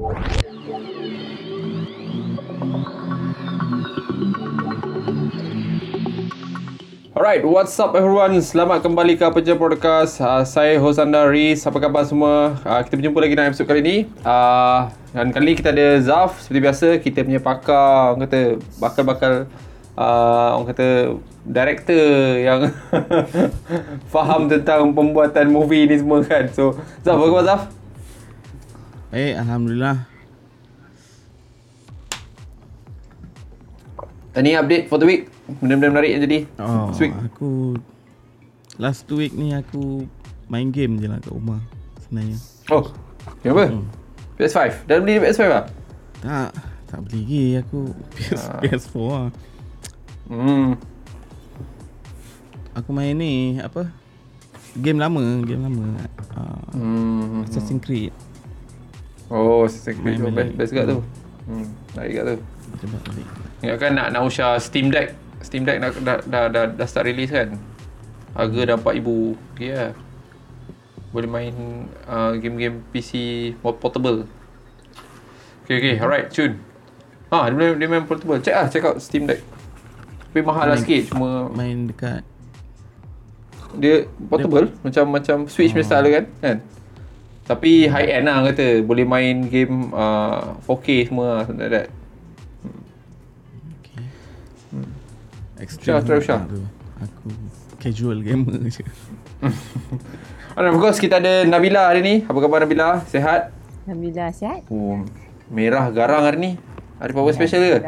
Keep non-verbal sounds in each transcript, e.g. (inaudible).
Alright, what's up everyone? Selamat kembali ke Peja Podcast. Uh, saya Hosanda Riz. Apa khabar semua? Uh, kita berjumpa lagi dalam episod kali ni. Uh, dan kali ni kita ada Zaf. Seperti biasa, kita punya pakar, orang kata, bakal-bakal, uh, orang kata, director yang (laughs) faham tentang pembuatan movie ni semua kan. So, Zaf, apa khabar Zaf? Baik, Alhamdulillah. Any update for the week? Benda-benda menarik yang jadi Oh, this week? aku last two week ni aku main game je lah kat rumah sebenarnya. Oh, yang apa? Hmm. PS5? Dah beli PS5 lah? Tak, tak beli lagi aku (laughs) PS, Ah. PS4 lah. Hmm. Aku main ni apa? Game lama, game lama. Uh, Hmm. Assassin's Creed. Oh, Assassin's Creed tu Main best, balik. best kat tu. Hmm, baik kat tu. Balik. Ingatkan nak nak usah Steam Deck. Steam Deck dah dah dah, dah, dah start release kan. Harga dah 4000. Okay lah. Boleh main uh, game-game PC portable. Okay, okay. Alright, Chun. Ha, dia main, dia main portable. Check lah, check out Steam Deck. Tapi mahal lah Main- sikit. Cuma Main dekat dia portable. Macam macam Switch punya style kan. kan? Tapi high end lah kata. Boleh main game uh, 4K semua lah. Something like that. okay. Extreme try Syah. Aku casual gamer je. (laughs) Alright, of course kita ada Nabila hari ni. Apa khabar Nabila? Sehat? Alhamdulillah sihat. Oh, merah garang hari ni. Ada apa-apa special ke?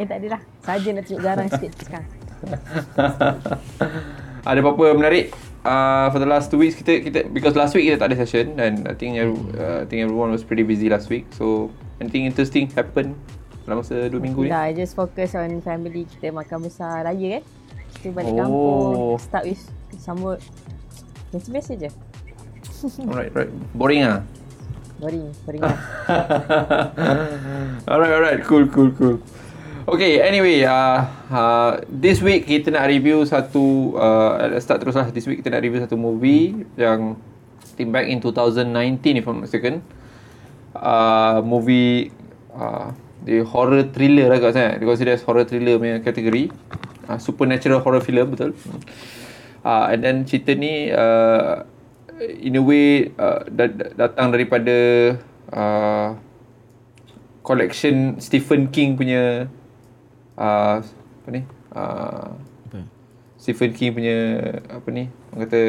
Eh tak adalah. Saja nak tunjuk garang sikit sekarang. (laughs) ada apa-apa menarik? Uh, for the last two weeks kita kita because last week kita tak ada session and I think uh, I think everyone was pretty busy last week. So anything interesting happen dalam masa dua minggu ni? Dah just focus on family kita makan besar raya kan. Kita balik Oh. kampung. Start with sambut. Macam biasa je. (laughs) Alright, right. Boring ah. Boring. Boring lah. (laughs) alright, alright. Cool, cool, cool. Okay, anyway, uh, uh, this week kita nak review satu, uh, start terus lah. This week kita nak review satu movie yang I think back in 2019 if I'm not mistaken. Uh, movie, uh, the horror thriller lah kat sana. Dia consider as horror thriller punya kategori. Uh, supernatural horror film, betul. Uh, and then cerita ni, uh, in a way, uh, da- datang daripada uh, collection Stephen King punya uh, apa ni? Uh, Apa? Stephen King punya apa ni? Orang kata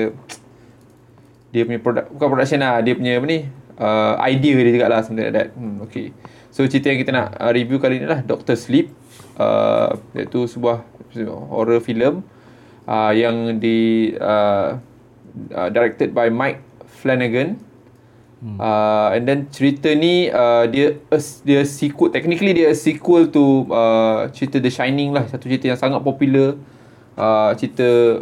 dia punya produk bukan production lah dia punya apa ni? Uh, idea dia juga lah something like that. Hmm, okay. So cerita yang kita nak uh, review kali ni lah Doctor Sleep. Uh, iaitu sebuah horror film uh, yang di uh, uh, directed by Mike Flanagan Hmm. Uh, and then cerita ni uh, dia a, dia sequel technically dia a sequel to uh, cerita The Shining lah. Satu cerita yang sangat popular. Uh, cerita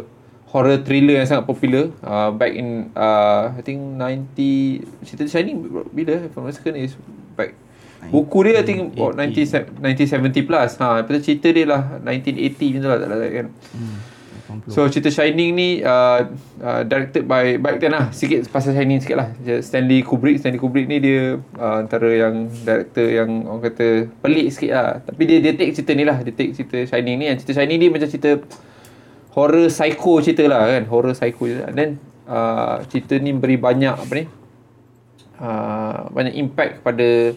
horror thriller yang sangat popular. Uh, back in uh, I think 90 cerita The Shining bila? If I'm not mistaken is back. Buku dia I think about 90, 1970 plus. Ha lepas cerita dia lah 1980 macam tu lah tak lah kan. Hmm. 80. So cerita Shining ni uh, uh, directed by back then lah. Sikit pasal Shining sikit lah. Stanley Kubrick. Stanley Kubrick ni dia uh, antara yang director yang orang kata pelik sikit lah. Tapi dia dia take cerita ni lah. Dia take cerita Shining ni. Cerita Shining ni macam cerita horror psycho cerita lah kan. Horror psycho cerita then uh, cerita ni beri banyak apa ni uh, banyak impact kepada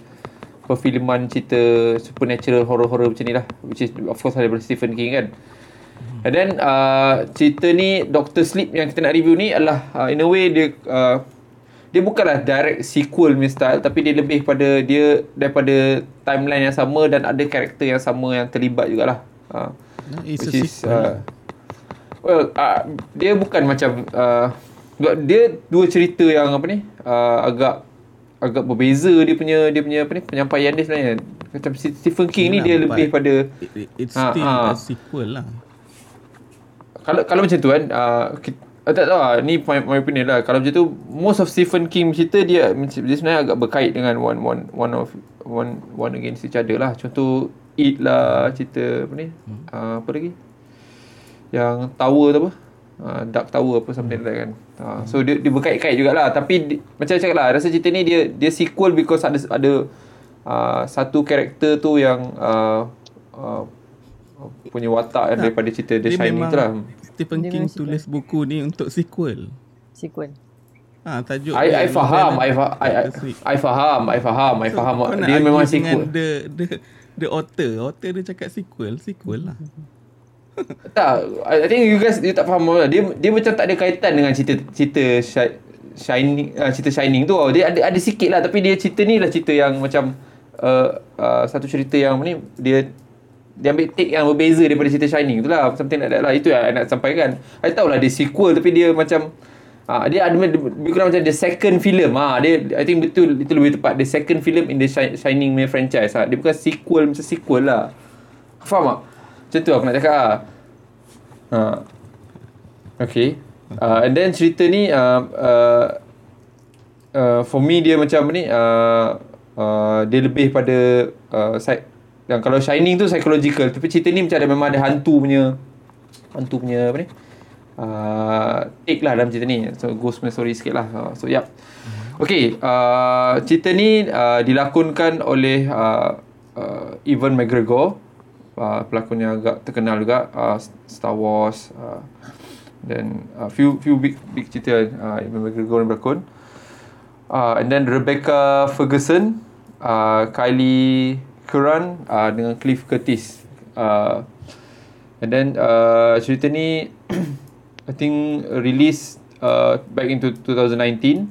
perfilman cerita supernatural horror-horror macam ni lah. Which is of course daripada Stephen King kan And then uh, cerita ni Doctor Sleep yang kita nak review ni adalah uh, in a way dia uh, dia bukanlah direct sequel punya style tapi dia lebih pada dia daripada timeline yang sama dan ada karakter yang sama yang terlibat jugalah. Uh, No, it's a which is sequel. uh, well uh, dia bukan macam uh, dia dua cerita yang apa ni uh, agak agak berbeza dia punya dia punya apa ni penyampaian dia sebenarnya. Macam Stephen King ni dia lebih pada It, it, it's Ha, still ha. a sequel lah. Kalau kalau macam tu kan uh, kita, uh, tak tahu lah ni my, my opinion lah. Kalau macam tu most of Stephen King cerita dia dia sebenarnya agak berkait dengan one one one of one one against each other lah. Contoh It lah cerita apa ni? Uh, apa lagi? Yang Tower tu apa? Uh, Dark Tower apa something like that kan. Uh, so dia dia berkait-kait jugalah tapi di, macam cakap lah rasa cerita ni dia dia sequel because ada ada uh, satu karakter tu yang uh, uh, punya watak yang daripada cerita The Dia Shining memang tu lah. Stephen Dia King memang sequel. tulis buku ni untuk sequel. Sequel. Ha, tajuk I I dia faham, I, fa- I, I. I faham, I faham, I So, faham. kau nak Dia argue memang dengan sequel. The, the, the author. Author dia cakap sequel. Sequel lah. (laughs) Tak, I I think you guys you tak faham lah. Dia dia macam tak ada kaitan dengan cerita cerita Shi- Shining uh, cerita Shining tu. Dia ada ada sikit lah tapi dia cerita ni lah cerita yang macam uh, uh, satu cerita yang ni dia dia ambil take yang berbeza daripada cerita Shining tu lah. Something like that lah. Itu yang I nak sampaikan. I tahu lah dia sequel tapi dia macam Ah dia ada lebih kurang macam the second film ah dia I think betul itu lebih tepat the second film in the Shi- Shining punya franchise ah dia bukan sequel macam sequel lah faham tak macam tu aku nak cakap ah ha. okay uh, and then cerita ni uh, uh, uh, for me dia macam ni uh, uh, dia lebih pada uh, side yang kalau Shining tu psychological tapi cerita ni macam ada memang ada hantu punya hantu punya apa ni? Uh, take lah dalam cerita ni. So ghost punya story sikit lah. Uh, so yep Okay, uh, cerita ni uh, dilakonkan oleh uh, uh, Evan McGregor. Uh, pelakon yang agak terkenal juga. Uh, Star Wars uh, dan uh, few few big big cerita uh, Evan McGregor yang berlakon. Uh, and then Rebecca Ferguson uh, Kylie Curran uh, dengan Cliff Curtis. Uh, and then uh, cerita ni (clears throat) I think release uh, back into 2019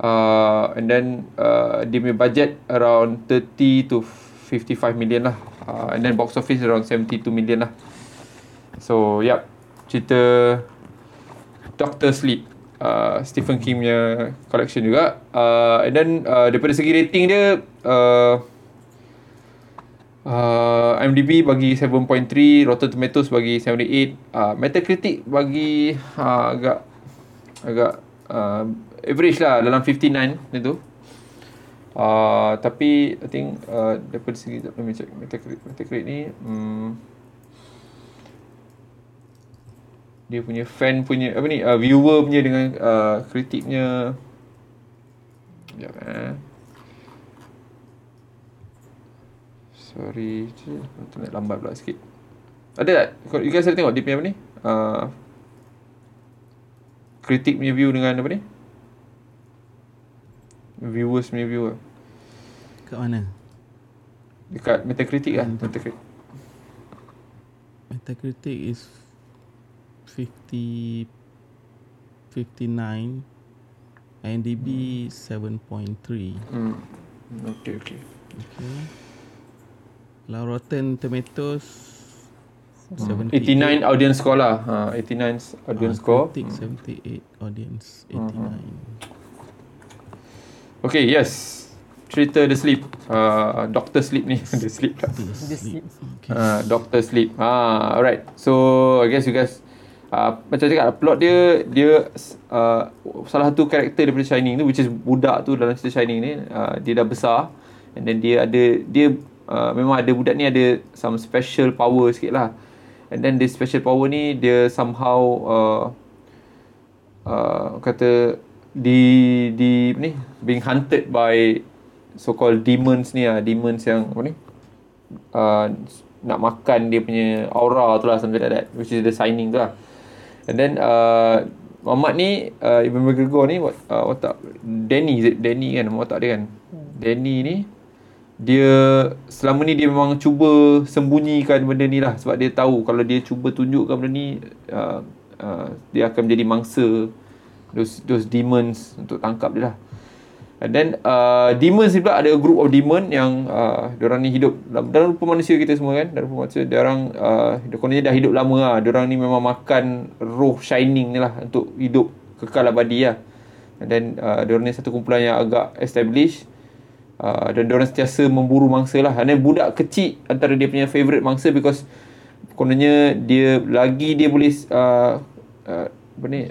uh, and then uh, dia punya budget around 30 to 55 million lah. Uh, and then box office around 72 million lah. So yep cerita Doctor Sleep. Uh, Stephen King punya collection juga. Uh, and then uh, daripada segi rating dia uh, Uh, IMDb bagi 7.3 Rotten Tomatoes bagi 78 uh, Metacritic bagi uh, agak agak uh, average lah dalam 59 itu uh, tapi I think uh, daripada segi let me check Metacritic, Metacritic ni um, dia punya fan punya apa ni uh, viewer punya dengan uh, kritiknya sekejap eh Sorry Internet lambat pula sikit Ada tak? You guys ada tengok dia punya apa ni? Uh, kritik punya view dengan apa ni? Viewers punya view lah. Kat mana? Dekat Metacritic lah Metacritic Metacritic is 50 59 IMDb 7.3 hmm. Okay okay okay. Kalau Rotten Tomatoes Hmm. 78 89 audience score lah ha, 89 audience Ah, score Critic 78 Audience 89 Okay yes Cerita The Sleep uh, Doctor Sleep ni (laughs) The Sleep tak The. Sleep. Okay. Uh, Doctor Sleep. Ah, alright. So I guess you guys uh, macam cakap plot dia dia uh, salah satu karakter daripada Shining tu which is budak tu dalam cerita Shining ni uh, dia dah besar and then dia ada dia uh, memang ada budak ni ada some special power sikit lah. And then this special power ni dia somehow uh, uh, kata di di ni? Being hunted by so called demons ni ah demons yang apa ni? Uh, nak makan dia punya aura tu lah something like that which is the signing tu lah. And then uh, Muhammad ni uh, Ibn McGregor ni uh, watak Danny? Danny kan? Nama watak dia kan? Danny ni dia selama ni dia memang cuba sembunyikan benda ni lah sebab dia tahu kalau dia cuba tunjukkan benda ni uh, uh, dia akan menjadi mangsa those those demons untuk tangkap dia lah And then uh, demons ni pula ada group of demon yang uh, diorang ni hidup dalam, dalam rupa manusia kita semua kan. Dalam rupa manusia diorang uh, dah hidup lama lah. Diorang ni memang makan roh shining ni lah untuk hidup kekal abadi lah. And then uh, diorang ni satu kumpulan yang agak established. Uh, dan diorang sentiasa memburu mangsa lah. Then budak kecil antara dia punya favourite mangsa because kononnya dia lagi dia boleh uh, uh, apa ni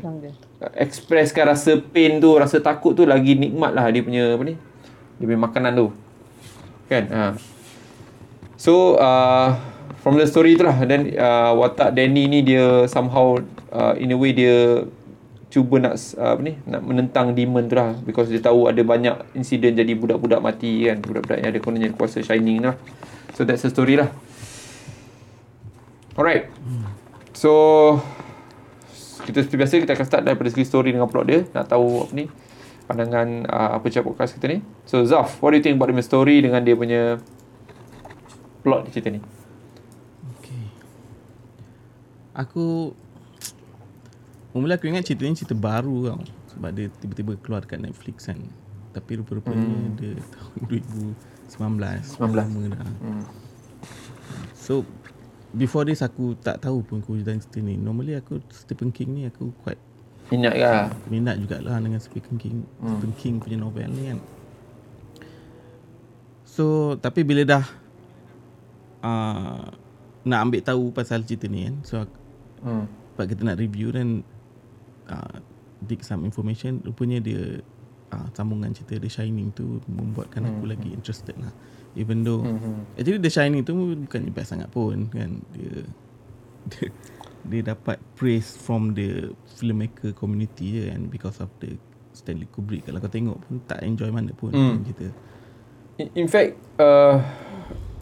expresskan rasa pain tu, rasa takut tu lagi nikmat lah dia punya apa ni? Dia punya makanan tu. Kan? Ha. So, uh, from the story tu lah then uh, watak Danny ni dia somehow uh, in a way dia cuba nak apa ni nak menentang demon tu lah. Because dia tahu ada banyak insiden jadi budak-budak mati kan. Budak-budak yang ada kononnya kuasa shining lah. So that's the story lah. Alright. So kita seperti biasa kita akan start daripada segi story dengan plot dia. Nak tahu apa ni pandangan uh, apa cakap podcast kita ni. So Zaf what do you think about the story dengan dia punya plot cerita ni? Okay. Aku Mula aku ingat cerita ni cerita baru tau Sebab dia tiba-tiba keluar dekat Netflix kan Tapi rupa-rupanya hmm. dia tahun (laughs) 2019 19. Lama dah hmm. So Before this aku tak tahu pun kewujudan cerita ni Normally aku Stephen King ni aku quite minat ke minat jugalah dengan Stephen King hmm. Stephen King punya novel ni kan So tapi bila dah uh, Nak ambil tahu pasal cerita ni kan So hmm. sebab kita nak review dan uh, dig some information. Rupanya dia uh, sambungan cerita The Shining tu membuatkan aku lagi interested lah. Even though Hmm. actually The Shining tu bukannya best sangat pun kan? Dia dia, dia dapat praise from the filmmaker community je kan? Because of the Stanley Kubrick. Kalau kau tengok pun tak enjoy mana pun hmm. cerita. In, in fact uh,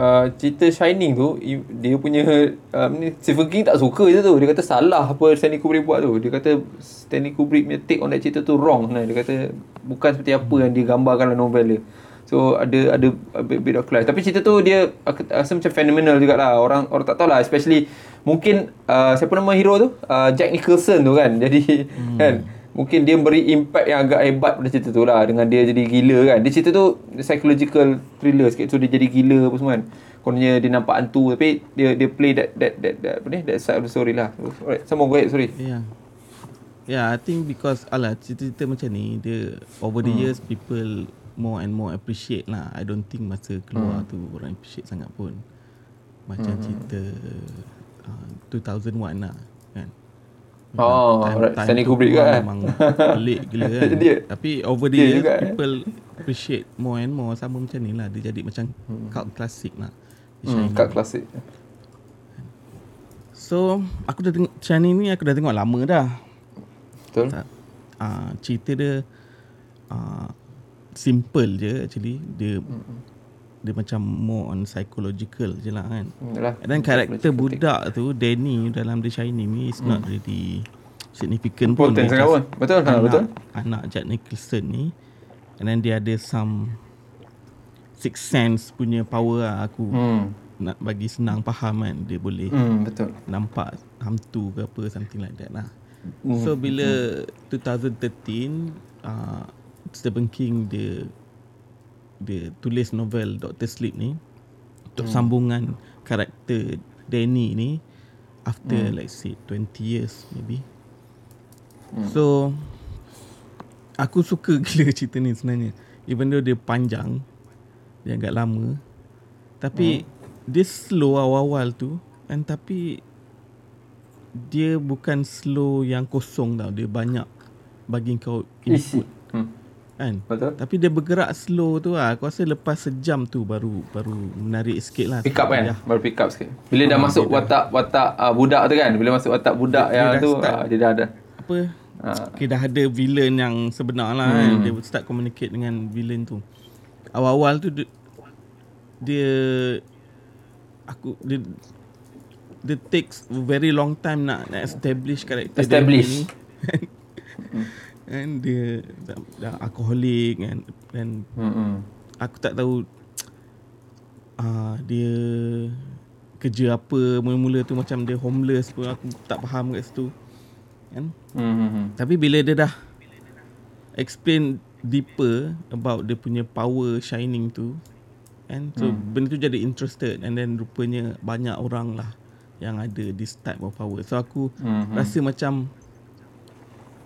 uh, cerita Shining tu dia punya uh, ni Stephen King tak suka je tu. Dia kata salah apa Stanley Kubrick buat tu. Dia kata Stanley Kubrick punya take on that cerita tu wrong. Nah. dia kata bukan seperti apa yang dia gambarkan dalam novel dia. So ada ada a bit, bit of clash. Tapi cerita tu dia aku rasa macam phenomenal jugalah. Orang orang tak tahu lah especially mungkin uh, siapa nama hero tu? Uh, Jack Nicholson tu kan. (laughs) Jadi hmm. kan Mungkin dia beri impact yang agak hebat pada cerita tu lah Dengan dia jadi gila kan Dia cerita tu psychological thriller sikit So dia jadi gila apa semua kan Kononnya dia nampak hantu Tapi dia dia play that that that, that apa ni That side of the story lah Alright Sambung go ahead sorry Yeah. Yeah, I think because alah cerita-cerita macam ni dia over the Hmm. years people more and more appreciate lah. I don't think masa keluar tu orang appreciate sangat pun. Macam cerita uh, 2001 lah kan. Oh, alright. Stanley tu Kubrick kan? Memang pelik gila (laughs) kan. Dia. Tapi over the years juga, eh? people appreciate more and more sama macam ni lah. Dia jadi macam cult classic lah. Hmm. Kat klasik So, aku dah tengok Shining ni aku dah tengok lama dah. Betul tak uh, cerita dia uh, simple je actually dia dia macam more on psychological je lah kan. Hmm, Yalah. and then karakter budak tu Danny dalam The Shining ni is not really significant pun. Important Dia sangat pun Betul ha, anak, Betul. anak Jack Nicholson ni and then dia ada some six sense punya power lah. Aku hmm. nak bagi senang faham kan dia boleh hmm Betul. nampak hantu ke apa something like that lah. Hmm. So bila 2013 uh, Stephen King dia dia tulis novel Dr. Sleep ni untuk Hmm. sambungan karakter Danny ni after Hmm. like say 20 years maybe. So aku suka (laughs) gila cerita ni sebenarnya. Even though dia panjang dia agak lama tapi dia slow awal-awal tu kan tapi dia bukan slow yang kosong tau dia banyak bagi kau Isi input hmm. Kan? Betul. Tapi dia bergerak slow tu lah. Aku rasa lepas sejam tu baru baru menarik sikit lah. Pick up kan? Ya. Baru pick up sikit. Bila dah Ah, masuk dia dah- watak Watak uh, budak tu kan? Bila masuk watak budak Dia- dia yang dah tu start. uh, Dia dah ada. apa? Uh, okay, dah ada villain yang sebenar lah Hmm. kan dia start communicate dengan villain tu. Awal-awal tu dia, dia aku dia dia takes very long time nak, nak establish karakter Establish. dia ni. And dia dah, dah alkoholik kan dan hmm. aku tak tahu uh, dia kerja apa mula-mula tu macam dia homeless pun aku tak faham kat situ kan Hmm. tapi bila dia dah explain deeper about dia punya power shining tu kan so hmm. benda tu jadi interested and then rupanya banyak orang lah yang ada this type of power so aku Mhm. rasa macam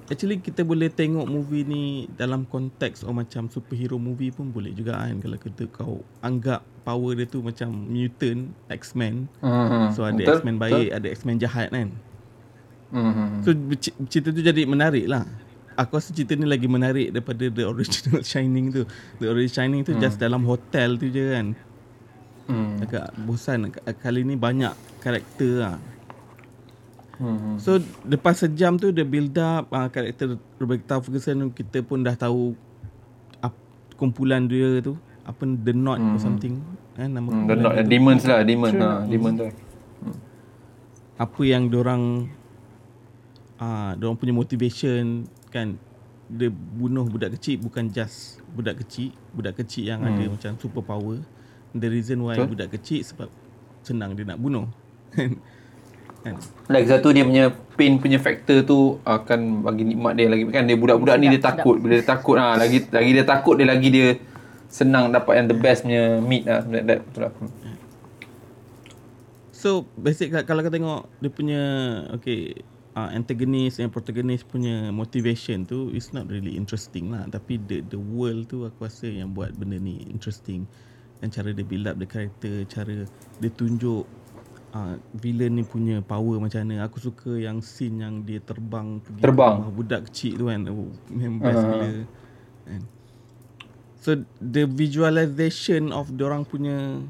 actually kita boleh tengok movie ni dalam konteks oh macam superhero movie pun boleh juga kan? Kalau kita kau anggap power dia tu macam mutant X-Men. Hmm. so ada Betul, X-Men baik ada X-Men jahat kan? Hmm. So cer- cerita tu jadi menarik lah. Aku rasa cerita ni lagi menarik daripada The Original (laughs) Shining tu. The Original Shining tu hmm. just dalam hotel tu je kan? Hmm. Agak bosan. Kali ni banyak karakter lah Hmm. So lepas sejam tu Dia build up uh, Karakter Rebecca Ferguson Kita pun dah tahu ap, Kumpulan dia tu Apa The Knot hmm. or something eh, Nama Hmm, the not dia tu. demons lah, demon ha, demon tu. Apa yang orang uh, Diorang punya motivation Kan Dia bunuh budak kecil Bukan just Budak kecil Budak kecil yang hmm. ada macam super power The reason why Betul. budak kecil Sebab Senang dia nak bunuh (laughs) kan Lagi satu dia punya pain punya factor tu akan bagi nikmat dia lagi. Kan dia budak-budak ni dia Sedap, takut. Bila dia takut ha lagi lagi dia takut dia lagi dia senang dapat yang the best punya meat lah that, that. Betul lah. So basic ka- kalau kau tengok dia punya okay uh, antagonist and protagonist punya motivation tu is not really interesting lah. Tapi the the world tu aku rasa yang buat benda ni interesting. Dan cara dia build up the character cara dia tunjuk uh, villain ni punya power macam mana? Aku suka yang scene yang dia terbang pergi Terbang. rumah budak kecil tu kan. Oh, memang best Ah. gila. Kan? So the visualization of orang punya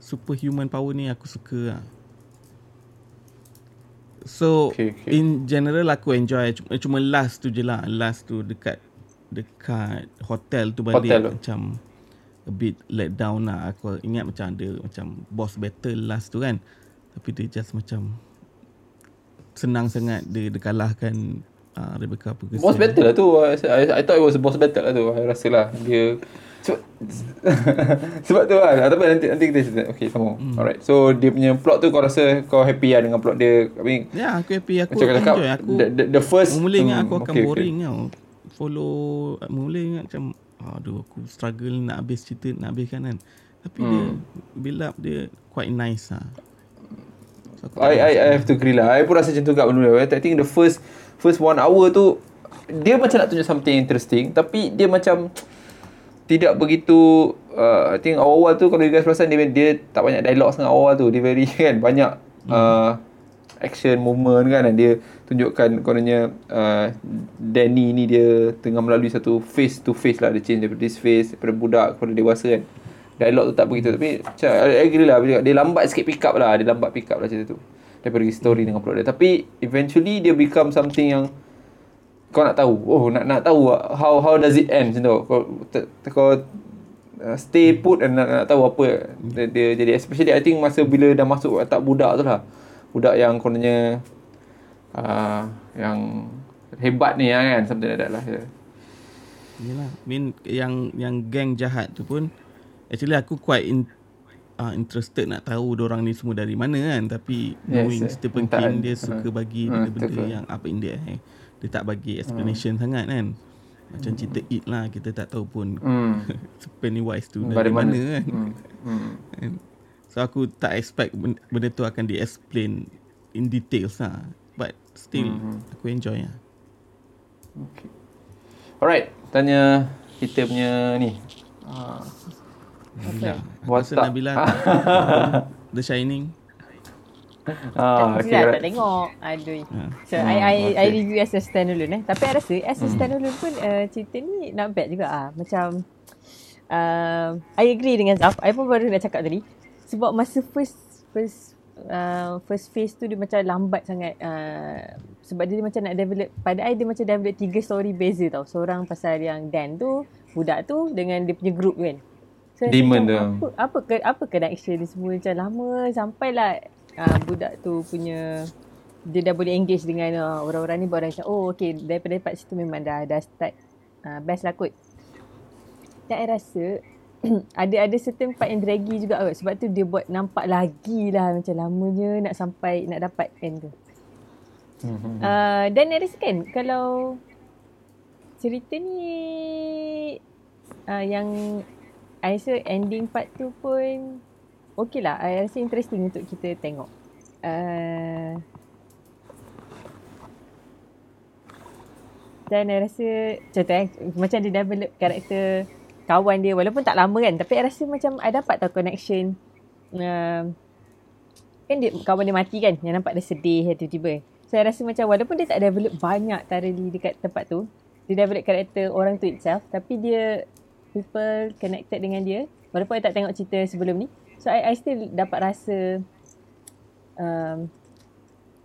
superhuman power ni aku suka lah. So Okay, okay, in general aku enjoy. Cuma, cuma last tu je lah. Last tu dekat dekat hotel tu balik Hotel macam a bit let down lah. Aku ingat macam ada macam boss battle last tu kan tapi dia just macam senang sangat dia, dia kalahkan uh, Rebecca Ferguson Boss battle lah tu. I, I, I thought it was boss battle lah tu. I rasa lah dia. Sebab, (laughs) sebab tu lah. Tapi nanti nanti kita cerita. Okay sambung Hmm. mm. Alright. So dia punya plot tu Kau rasa Kau happy lah dengan plot dia? I mean Ya aku happy. Aku Macam kau cakap enjoy. Aku the, the, the first Mula ingat aku Hmm, akan okay, boring tau. Follow Mula ingat macam Aduh aku struggle nak habis cerita Nak habiskan kan. Tapi dia Hmm. Build up dia Quite nice lah I, I, I have to agree lah. I pun rasa macam tu kat benda I think the first First one hour tu Dia macam nak tunjuk something interesting Tapi dia macam Tidak begitu uh, I think awal-awal tu Kalau you guys perasan dia, dia tak banyak dialog sangat awal tu. Dia very (laughs) kan Banyak uh, Action moment kan. Dan Dia tunjukkan Kononnya uh, Danny ni dia Tengah melalui satu Face to face lah. Dia change daripada this face Daripada budak kepada dewasa kan Dialog tu tak begitu. Tapi macam I agree lah Dia lambat sikit pick up lah. Dia lambat pick up lah cerita tu. Daripada story dengan plot dia. Tapi Eventually dia become something yang Kau nak tahu. Oh nak nak tahu How how does it end? Macam tu. Kau, kau uh, Stay put Dan nak, nak tahu apa dia, dia jadi. Especially I think Masa bila dah masuk Tak budak tu lah. Budak yang kononnya uh, Yang Hebat ni lah kan Something like that lah. Yelah. Mean Yang Yang gang jahat tu pun Actually aku quite in, uh, Interested nak tahu orang ni semua dari mana kan Tapi Yes, Knowing yes. Stephen King Dia suka uh, bagi uh, Benda-benda betul. yang Up in the air Dia tak bagi explanation sangat kan Macam cerita It lah Kita tak tahu pun Hmm. (laughs) Pennywise tu Dari dari, mana? mana, kan Hmm. Hmm. Kan? So aku tak expect benda, benda tu akan di explain in details lah. But still Mhm. aku enjoy lah. Okay. Alright, tanya kita punya ni. Uh, Nabila. (laughs) Aku Watak. rasa Nabila tak The Shining. ah, Tak, okay. tak right. tengok. Aduh. Ha. So, Hmm, I, I, I okay. review as a standalone eh. Tapi I rasa as a standalone pun uh, cerita ni not bad juga ah. Macam, uh, I agree dengan Zaf. I pun baru nak cakap tadi. Sebab masa first, first, uh, first phase tu dia macam lambat sangat. Uh, sebab dia macam nak develop, pada I dia macam develop tiga story beza tau. Seorang pasal yang Dan tu, budak tu dengan dia punya group kan. I Demon tu. Apa, apa, ke, apa connection ni semua macam lama sampailah uh, budak tu punya dia dah boleh engage dengan uh, orang-orang ni baru macam oh okay daripada part situ memang dah dah start uh, best lah kot. Dan I rasa (clears throat) ada ada certain part yang draggy juga kot. Sebab tu dia buat nampak lagi lah macam lamanya nak sampai nak dapat end tu. Uh, dan I rasa kan kalau cerita ni uh, yang I rasa ending part tu pun okay lah. I rasa interesting untuk kita tengok. Uh, dan I rasa contoh eh, macam dia develop karakter kawan dia walaupun tak lama kan tapi I rasa macam I dapat tahu connection uh, kan dia, kawan dia mati kan yang nampak dia sedih tiba-tiba so I rasa macam walaupun dia tak develop banyak thoroughly dekat tempat tu dia develop karakter orang tu itself tapi dia people connected dengan dia Walaupun I tak tengok cerita sebelum ni. So I, I still dapat rasa um,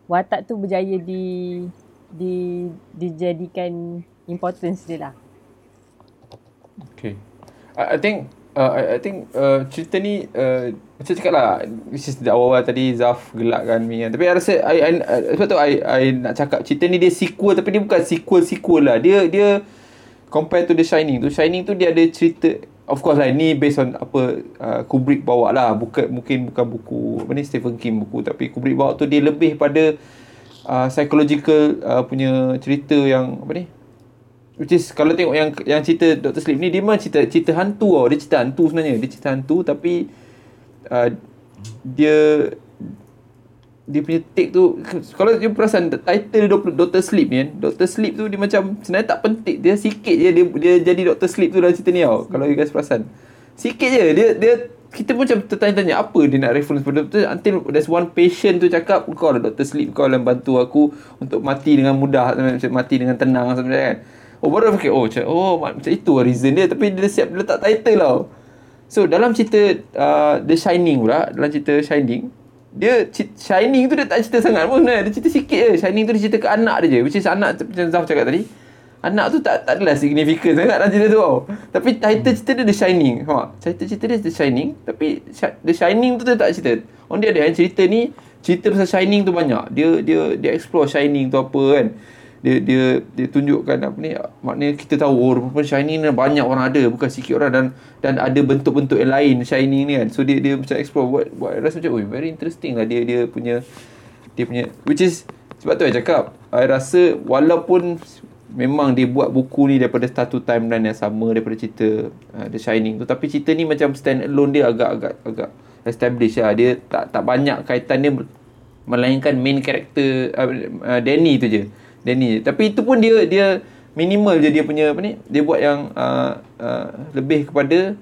watak tu berjaya di di dijadikan importance dia lah. Okay. I, I think uh, I, I think uh, cerita ni uh, macam cakap lah which is awal-awal tadi Zaf gelakkan mi kan. Tapi I rasa I, I, I, sebab tu I, I nak cakap cerita ni dia sequel tapi dia bukan sequel-sequel lah. Dia dia compare to The Shining tu. Shining tu dia ada cerita of course lah ni based on apa uh, Kubrick bawa lah. Bukan mungkin bukan buku apa ni Stephen King buku tapi Kubrick bawa tu dia lebih pada uh, psychological uh, punya cerita yang apa ni Which is kalau tengok yang yang cerita Dr. Sleep ni dia memang cerita cerita hantu tau. Dia cerita hantu sebenarnya. Dia cerita hantu tapi uh, dia dia punya take tu kalau you perasan title Dr. Dr. Sleep ni kan Dr. Sleep tu dia macam sebenarnya tak penting dia sikit je dia dia jadi Dr. Sleep tu dalam cerita ni tau kalau you guys perasan sikit je dia dia kita pun macam tertanya-tanya apa dia nak reference pada tu until there's one patient tu cakap kau lah Dr. Sleep kau yang bantu aku untuk mati dengan mudah mati dengan tenang sebenarnya kan Oh baru fikir Oh macam, oh, macam itu lah reason dia Tapi dia siap dia letak title tau So dalam cerita uh, The Shining pula Dalam cerita Shining Dia Shining tu dia tak cerita sangat pun Dia cerita sikit je. Shining tu dia cerita ke anak dia je Which is anak Macam Zaf cakap tadi. Anak tu tak tak adalah significant sangat dalam cerita tu tau. Tapi title cerita dia The Shining. Ha, Title cerita dia The Shining Tapi The Shining tu dia tak cerita. On dia ada yang cerita ni Cerita pasal Shining tu banyak. Dia dia dia explore Shining tu apa kan dia dia dia tunjukkan apa ni maknanya kita tahu oh rupa shining ni banyak orang ada bukan sikit orang dan dan ada bentuk-bentuk yang lain shining ni kan. So dia dia macam explore buat buat rasa macam oh very interesting lah dia dia punya dia punya which is sebab tu saya cakap saya rasa walaupun memang dia buat buku ni daripada satu timeline yang sama daripada cerita uh, The Shining tu tapi cerita ni macam stand alone dia agak-agak agak establish lah. Dia tak tak banyak kaitan dia melainkan main character uh, uh, Danny tu je Danny tapi itu pun dia dia minimal je dia punya apa ni dia buat yang uh, uh, lebih kepada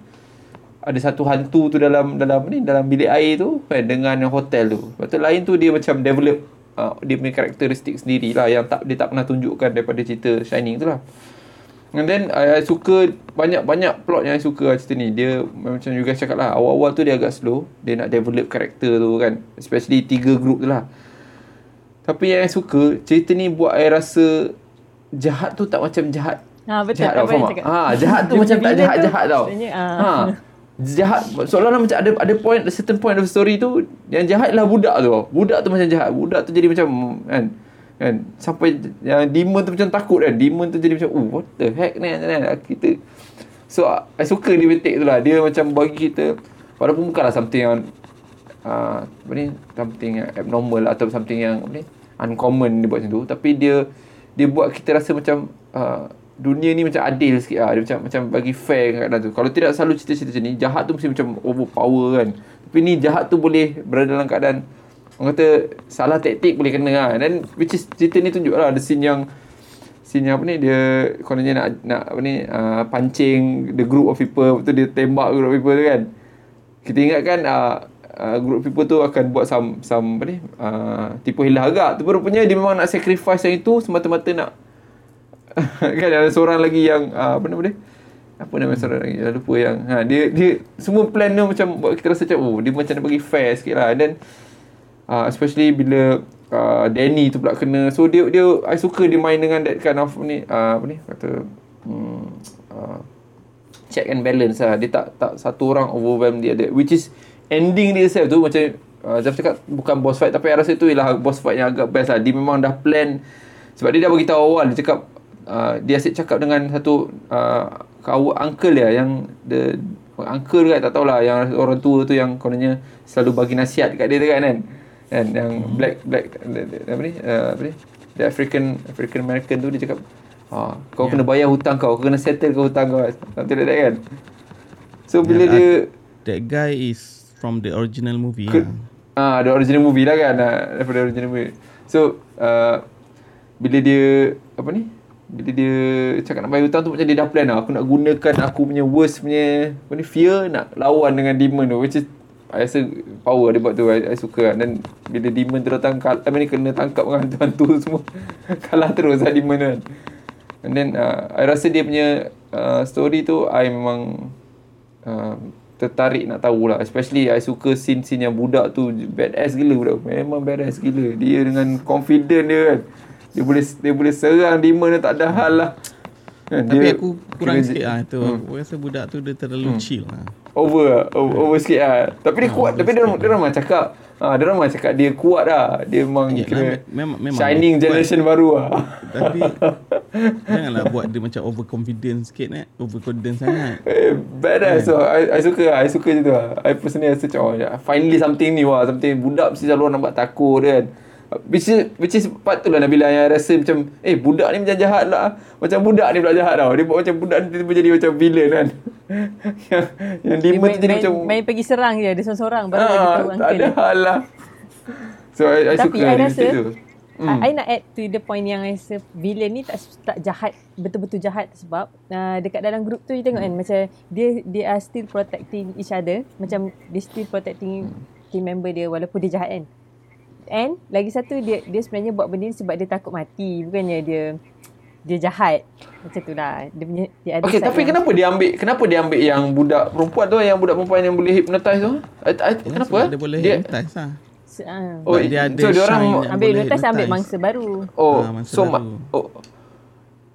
ada satu hantu tu dalam dalam ni dalam bilik air tu kan dengan hotel tu. Lepas tu lain tu dia macam develop uh, dia punya karakteristik sendiri lah yang tak dia tak pernah tunjukkan daripada cerita Shining tu lah. And then I, I suka banyak-banyak plot yang I suka lah cerita ni. Dia macam juga cakap lah awal-awal tu dia agak slow. Dia nak develop karakter tu kan. Especially tiga group tu lah. Tapi yang saya suka cerita ni buat saya rasa jahat tu tak macam jahat. Ha betul. Jahat tau, faham tak? Ha, jahat tu (laughs) macam tak jahat-jahat tau. Ha. Ha. Jahat seolah-olah macam ada ada point certain point of story tu yang jahat lah budak tu. Budak tu macam jahat. Budak tu jadi macam kan kan sampai yang demon tu macam takut kan. Demon tu jadi macam oh what the heck ni kan kita So, I suka dia take tu lah. Dia macam bagi kita, walaupun bukanlah something yang uh, apa ni something yang abnormal atau something yang apa ni uncommon dia buat macam tu. Tapi dia dia buat kita rasa macam uh, dunia ni macam adil sikit lah. dia macam macam bagi fair kat dalam tu. Kalau tidak selalu cerita-cerita macam ni jahat tu mesti macam overpower kan. Tapi ni jahat tu boleh berada dalam keadaan orang kata salah taktik boleh kena lah dan which is cerita ni tunjuk lah ada scene yang scene yang apa ni dia kononnya nak nak apa ni uh, pancing the group of people tu dia tembak group of people tu kan. Kita ingatkan uh, uh, group people tu akan buat some some apa ni uh, tipu hilah agak. Tapi rupanya dia memang nak sacrifice yang itu semata-mata nak (laughs) kan ada seorang lagi yang uh, apa nama dia? Apa nama seorang lagi? Dah lupa yang ha, dia dia semua plan dia macam buat kita rasa macam oh dia macam nak bagi fair sikit lah. Dan uh, especially bila uh, Danny tu pula kena. So dia dia I suka dia main dengan that kind of ni uh, apa ni kata hmm, uh, check and balance lah. Dia tak tak satu orang overwhelm dia. Ada which is ending dia itself tu macam uh, Zaf cakap bukan boss fight tapi I rasa tu ialah boss fight yang agak best lah. Dia memang dah plan. Sebab dia dah bagi tahu awal dia cakap uh, dia asyik cakap dengan satu uh, kawan uncle dia yang the uncle kan tak tahulah yang orang tua tu yang kononnya selalu bagi nasihat dekat dia tu kan kan? Kan? Yang hmm. black black apa ni? Uh, apa ni? The African African American tu dia cakap ha, kau yeah. kena bayar hutang kau kau kena settle kau hutang kau. Like that kan? So bila yeah, dia that guy is from the original movie. Ke, ah, the original movie lah kan. Ah, daripada original movie. So, uh, bila dia apa ni? Bila dia cakap nak bayar hutang tu macam dia dah plan lah. Aku nak gunakan aku punya worst punya apa ni, fear nak lawan dengan demon tu. Which is, I rasa power dia buat tu. I, I suka lah. Dan bila demon tu datang, I mean, kena tangkap dengan hantu-hantu (laughs) semua. Kalah terus lah demon tu kan. And then, uh, I rasa dia punya uh, story tu, I memang uh, tertarik nak tahu lah. Especially I suka scene-scene yang budak tu badass gila budak. Memang badass gila. Dia dengan confident dia kan. Dia boleh dia boleh serang demon dia tak ada hal lah. Kan, Tapi dia aku kurang kira- sikit lah tu. Hmm. Aku rasa budak tu dia terlalu chill lah. over over, over sikit lah. Tapi dia kuat. Tapi dia dia orang memang ha, dia orang memang cakap dia kuat lah. Dia memang Yalah, kira me- memang- memang shining kuat. generation baru lah. Tapi (laughs) janganlah buat dia macam overconfident sikit eh. Overconfident sangat. (laughs) Eh, badass so I, I suka lah. I suka je tu lah. I personally rasa macam oh, ya, Finally something new lah Something budak mesti selalu orang nampak takut kan Which is, which is patutlah Nabila yang rasa macam Eh budak ni macam jahat lah. Macam budak ni pula jahat tau. Dia buat macam budak ni tiba-tiba jadi macam villain kan. (laughs) Yang, yang Dia main, tu jadi main, macam main pergi serang je. Dia seorang-seorang. Baru ah, tahu Tak ada hal lah. (laughs) So I, I Tapi suka I dia rasa tu. Hmm. I nak add to the point yang I rasa villain ni tak tak jahat betul-betul jahat sebab uh, dekat dalam group tu you tengok kan macam dia they are still protecting each other. Macam they still protecting team member dia walaupun dia jahat kan and lagi satu dia dia sebenarnya buat benda ni sebab dia takut mati bukannya dia dia jahat macam tu lah dia punya dia ada Okay tapi yang- kenapa dia ambil Kenapa dia ambil yang budak perempuan tu Yang budak perempuan yang boleh hypnotize tu I, I, Ya, Kenapa? Dia boleh dia, hypnotize lah. ah. Oh, dia ada so dia orang ambil hypnotize ambil mangsa baru Oh, Ah, masa so baru. mak oh.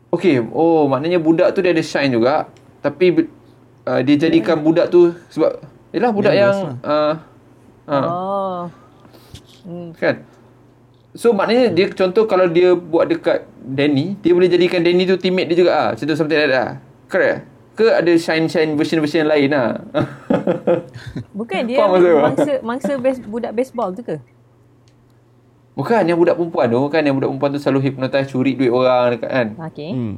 Okay, oh maknanya budak tu dia ada shine juga. Tapi uh, dia jadikan budak tu sebab yalah budak Members yang uh, uh, oh hmm. kan. So maknanya dia contoh kalau dia buat dekat Danny, dia boleh jadikan Danny tu teammate dia juga ah. Macam tu something like that ah. Correct? Ke ada shine-shine version-version lain lah. (laughs) bukan dia Faham mangsa mangsa base, budak baseball tu ke Bukan yang budak perempuan tu, kan yang budak perempuan tu selalu hypnotize curi duit orang dekat kan. okey Hmm.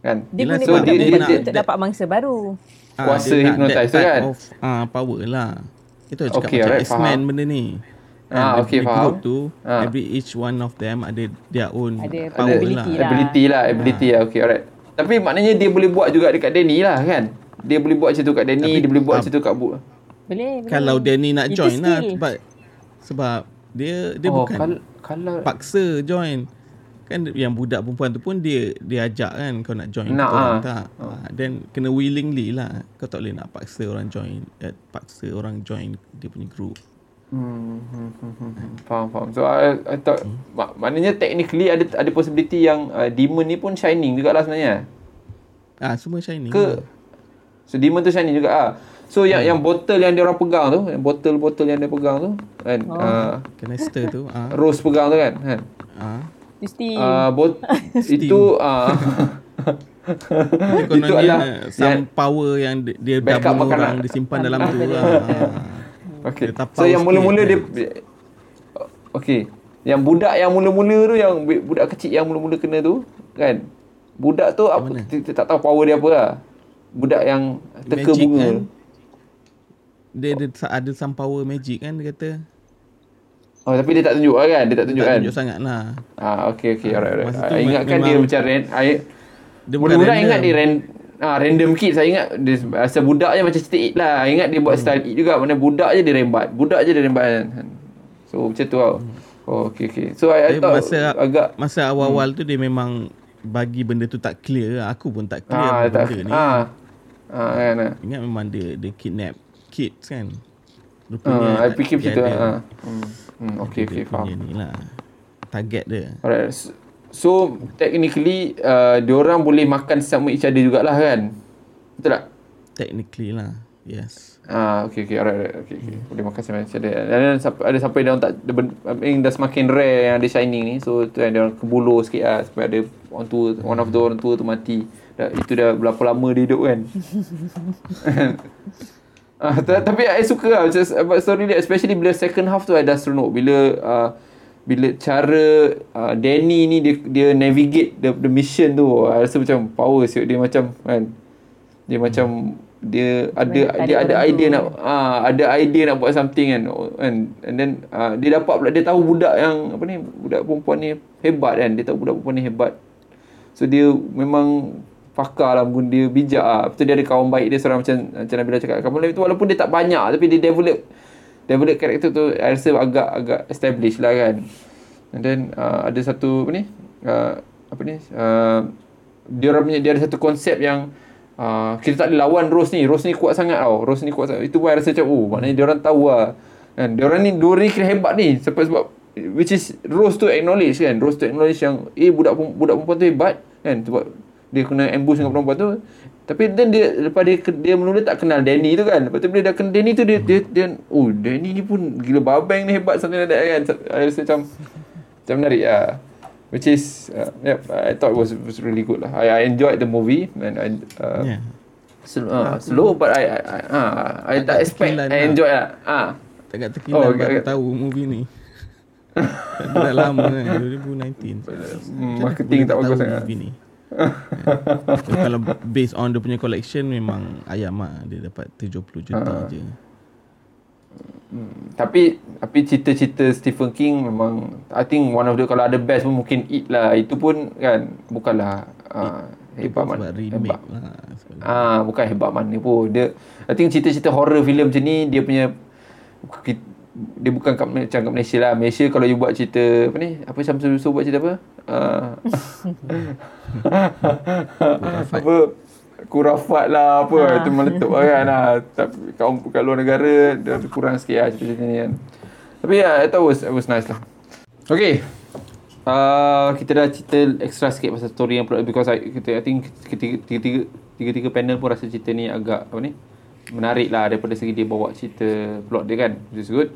Kan? Dia Yelah, so dia- dia- tu dia- untuk dapat mangsa baru. Ah, Kuasa dia that tu kan? Ah, power lah. Itu okay, cakap Okay, macam alright, X-Men faham. benda ni. Ah, dia okay, faham. Group tu, Ah. every each one of them ada their own Ada power ability lah. lah. Ability lah, ability lah. Okay, alright. Tapi maknanya dia boleh buat juga dekat Danny lah kan? Dia boleh buat macam tu kat Danny, Tapi, dia boleh buat ah, macam tu kat Bu. Boleh, boleh. Kalau Danny nak Itu join lah sebab sebab dia dia oh, bukan kal- kalau paksa join. Kan yang budak perempuan tu pun dia dia ajak kan kau nak join Nak, orang ah. tak. Ah, Then kena willingly lah. Kau tak boleh nak paksa orang join eh, paksa orang join dia punya group. Hmm, hmm, hmm, hmm, hmm. Faham, faham. So, I, I thought, mak, maknanya technically ada ada possibility yang uh, demon ni pun shining jugalah sebenarnya. Ah semua shining. Ke? So, demon tu shining juga ah. So, yang yang botol yang dia orang pegang tu, yang botol-botol yang dia pegang tu, kan, Oh. uh, Canister tu ah. (laughs) Rose pegang tu kan, kan. ah. Mesti Uh, bot (laughs) itu uh, (laughs) Dia Itu adalah some yang- power yang dia, dia dah orang disimpan dalam tu Ah, lah. Okay. Dia tapau So yang mula-mula kan. dia Okay. Yang budak yang mula-mula tu yang bu- budak kecil yang mula-mula kena tu kan. Budak tu apa kita tak tahu power dia apa lah. Budak yang teka Magic bunga. kan? Dia ada ada some power magic kan dia kata. Oh tapi dia tak tunjuk lah kan? Dia tak tunjuk tak kan? tunjuk sangat lah. Ah okay okay alright alright. Masa tu I ingatkan memang- dia macam Dia Budak-budak random. ingat dia ran, ah, random kid Saya ingat dia, Asal budak je macam cerita it lah Ingat dia buat style it juga Mana budak je dia rembat Budak je dia rembat kan So macam tu tau Oh okay okay So I, I thought masa agak masa awal-awal tu dia memang bagi benda tu tak clear. Aku pun tak clear ah, apa tak, benda ni. ah, ah, kan, ah. Ingat memang dia dia kidnap kids kan. Ah, Rupanya I fikir macam tu ah. Hmm, hmm, okay okay punya faham Ni lah. Target dia. Alright So, so technically uh, Diorang boleh makan sama each other jugalah kan Betul tak? Technically lah. Yes. Ah, okay, okay, alright, alright, okay, okay. Boleh makan sama macam ada. Dan ada sampai, ada dia orang tak, mean, dah semakin rare yang ada shining ni. So, tu yang dia orang kebulur sikit lah. Sampai ada orang tua, one of the orang tua tu mati. Dah, itu dah berapa lama dia hidup kan. (laughs) ah, ta- tapi I suka lah macam about story dia. Especially bila second half tu I dah seronok. Bila uh, bila cara uh, Danny ni dia dia navigate the, the mission tu. I rasa macam power siut. Dia macam kan. Dia macam dia ada Tarik dia ada idea tu. nak ah ada idea nak buat something kan kan and then uh, dia dapat pula dia tahu budak yang apa ni budak perempuan ni hebat kan dia tahu budak perempuan ni hebat so dia memang pakar lah guna dia bijak lah betul dia ada kawan baik dia seorang macam macam Nabila cakap kawan baik tu walaupun dia tak banyak tapi dia develop develop karakter tu I rasa agak agak establish lah kan and then uh, ada satu apa ni uh, apa ni uh, dia orang punya dia ada satu konsep yang uh, kita tak boleh lawan Rose ni. Rose ni kuat sangat tau. Rose ni kuat sangat. Itu pun I rasa macam oh maknanya dia orang tahu lah. Kan dia orang ni orang ni kira hebat ni sebab sebab which is Rose tu acknowledge kan. Rose tu acknowledge yang eh budak budak perempuan tu hebat kan sebab dia kena ambush dengan perempuan tu. Tapi then dia lepas dia dia mula tak kenal Danny tu kan. Lepas tu bila dah kenal Danny tu dia dia, dia oh Danny ni pun gila babang ni hebat something like that kan. I rasa macam macam menarik lah. Which is uh, yep, I thought it was was really good lah. I, I enjoyed the movie and I uh, Yeah. slow, uh, slow but I I I, uh, I tak expect terkilan I lah. enjoy lah. Ah. Tak kat terkilan Oh, baru tahu movie ni. (laughs) Dah lama kan 2019. So, macam mana marketing tak bagus sangat. Movie ni. So, kalau based on dia punya collection memang ayam lah dia dapat 70 juta Ah. je. Tapi tapi cerita-cerita Stephen King memang I think one of the kalau ada best pun mungkin It lah. Itu pun kan bukanlah uh, hebat mana. Hebat. lah. Ah, bukan hebat mana pun. Dia I think cerita-cerita horror filem macam ni dia punya dia bukan kat, macam kat Malaysia lah. Malaysia kalau you buat cerita apa ni? Apa Syamsul Yusof buat cerita apa? Uh, (laughs) apa? Kurafat lah apa Ah. itu meletup lah kan lah. Tapi kat, kat luar negara dia kurang sikit lah cerita-cerita ni kan. Tapi ya, yeah, I thought it was, it was nice lah. Okay. Uh, kita dah cerita extra sikit pasal story yang because I, kita, I think ketiga, tiga, tiga, tiga panel pun rasa cerita ni agak apa ni menarik lah daripada segi dia bawa cerita plot dia kan which is good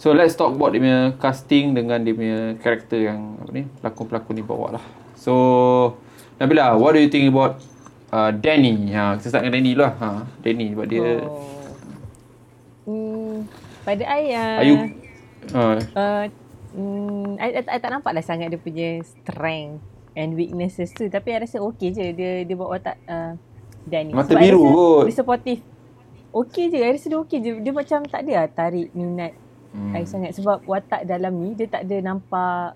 so let's talk about dia punya casting dengan dia punya karakter yang apa ni pelakon-pelakon ni bawa lah so Nabila what do you think about uh, Danny ha, kita start dengan Danny lah ha, Danny sebab dia Oh. Hmm, pada I uh, are you uh, uh, mm, I, I, I tak nampak lah sangat dia punya strength and weaknesses tu tapi I rasa okay je dia dia bawa watak uh, Danny. Mata Sebab biru rasa kot. Dia supportive. Okay je. I rasa dia okay je. Dia macam tak ada lah tarik minat Hmm. I sangat. Sebab watak dalam ni dia tak ada nampak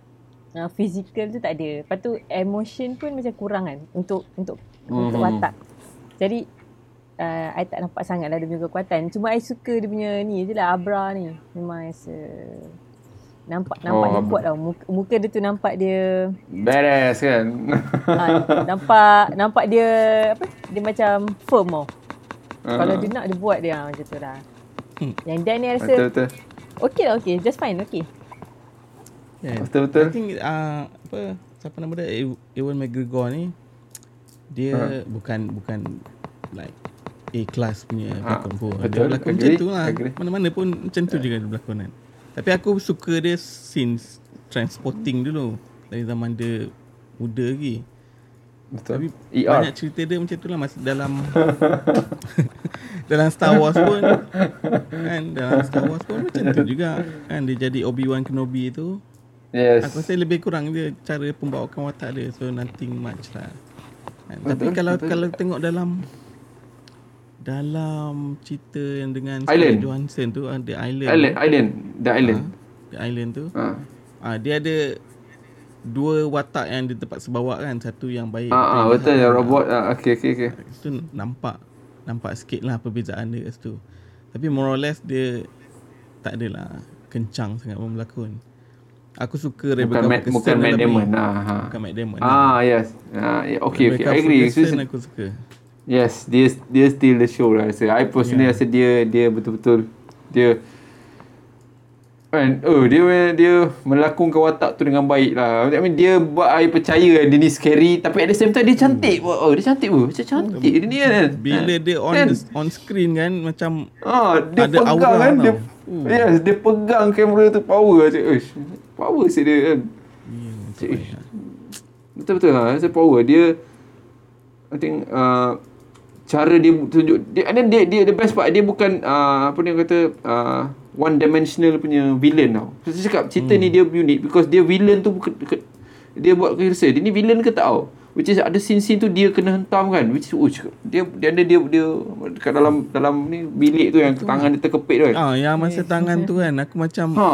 uh, physical tu tak ada. Lepas tu emotion pun macam kurang kan untuk untuk untuk Mhm. watak. Jadi uh, I tak nampak sangat lah dia punya kekuatan. Cuma I suka dia punya ni je lah Abra ni. Memang rasa nampak nampak Oh, dia kuat tau. Muka, muka dia tu nampak dia badass kan ha, nampak nampak dia apa? Dia macam firm tau. Ah. Kalau dia nak dia buat dia macam tu lah. Hmm. Yang Dan ni rasa betul-betul okay lah okay. Just fine okay. Yeah. betul-betul I think uh, apa siapa nama dia Ew- Ewan McGregor ni dia Ha. bukan bukan like A class punya Ha, pelakon pun. betul. Dia berlakon macam tu lah. agree. Mana-mana pun macam tu juga dia berlakon kan. Tapi aku suka dia since transporting dulu. Dari zaman dia muda lagi. Betul Tapi ER banyak cerita dia macam tu lah masa dalam (laughs) dalam Star Wars pun kan dalam Star Wars pun macam tu juga kan dia jadi Obi-Wan Kenobi tu yes Aku rasa lebih kurang dia cara pembawakan watak dia so nothing much lah. Kan? Tapi Betul, kalau betul. kalau tengok dalam dalam cerita yang dengan Island. Scarlett Johansson tu ah, The Island. island island the island The Island tu. ha. Ah dia ada dua watak yang dia terpaksa bawa kan. Satu yang baik. Ah, ah, yang betul jahat. ya robot. Ah, okey okey okey. Itu nampak nampak sikit lah perbezaan dia kat situ. Tapi more or less dia tak adalah kencang sangat pun berlakon. Aku suka Rebecca Bukan Ferguson bukan Matt Damon. Ah, ha. Bukan Matt Damon. Ah, yes. Ah, yeah, okay okay. I agree. Ferguson So, aku suka. yes, dia dia still the show lah rasa. I personally Yeah. rasa dia dia betul-betul dia Kan, oh dia dia melakonkan watak tu dengan baik lah. I mean, dia buat I percaya dia ni scary tapi at the same time dia cantik. Oh, dia cantik pun. Macam cantik dia ni kan. Bila dia on Kan? the, on screen kan macam Ah, dia Ada pegang aura kan dia. tau. Hmm. Yes, dia pegang kamera tu power macam Uish, power si dia kan. ya, Cik, terbaik lah. Betul-betul lah Rasa power Dia I think uh, Cara dia tunjuk dia, And then dia, dia The best part Dia bukan uh, Apa ni kata uh, One dimensional punya villain tau. Saya cakap cerita hmm. ni dia unik Because dia villain tu bukan, ke, Dia buat rasa Dia ni villain ke tak tau? Which is ada scene-scene tu dia kena hentam kan? Which is oh, cakap, dia, dia ada dia, dia Dekat dalam dalam ni bilik tu Yang tangan dia terkepit tu kan? Ah, yang masa tangan tu kan aku macam Ha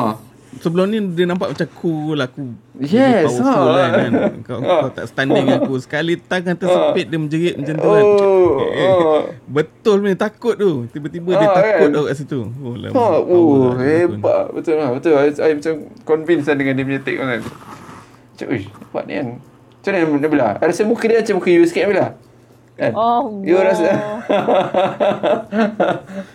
sebelum ni dia nampak macam cool aku Yes, powerful ha. kan, kan. Kau, (laughs) kau tak standing aku sekali tangan tersepit dia menjerit macam tu kan Oh, eh, oh. betul ni takut tu tiba-tiba dia Ah, takut kan? tau kat situ oh, Ha, oh, lah dia berlakon. hebat. Betul lah, betul. I, I macam convinced lah dengan dia punya take kan. Macam, uish, hebat ni kan. Macam mana Nabila? I rasa muka dia macam muka you sikit Nabila. Kan? Oh, (laughs) You rasa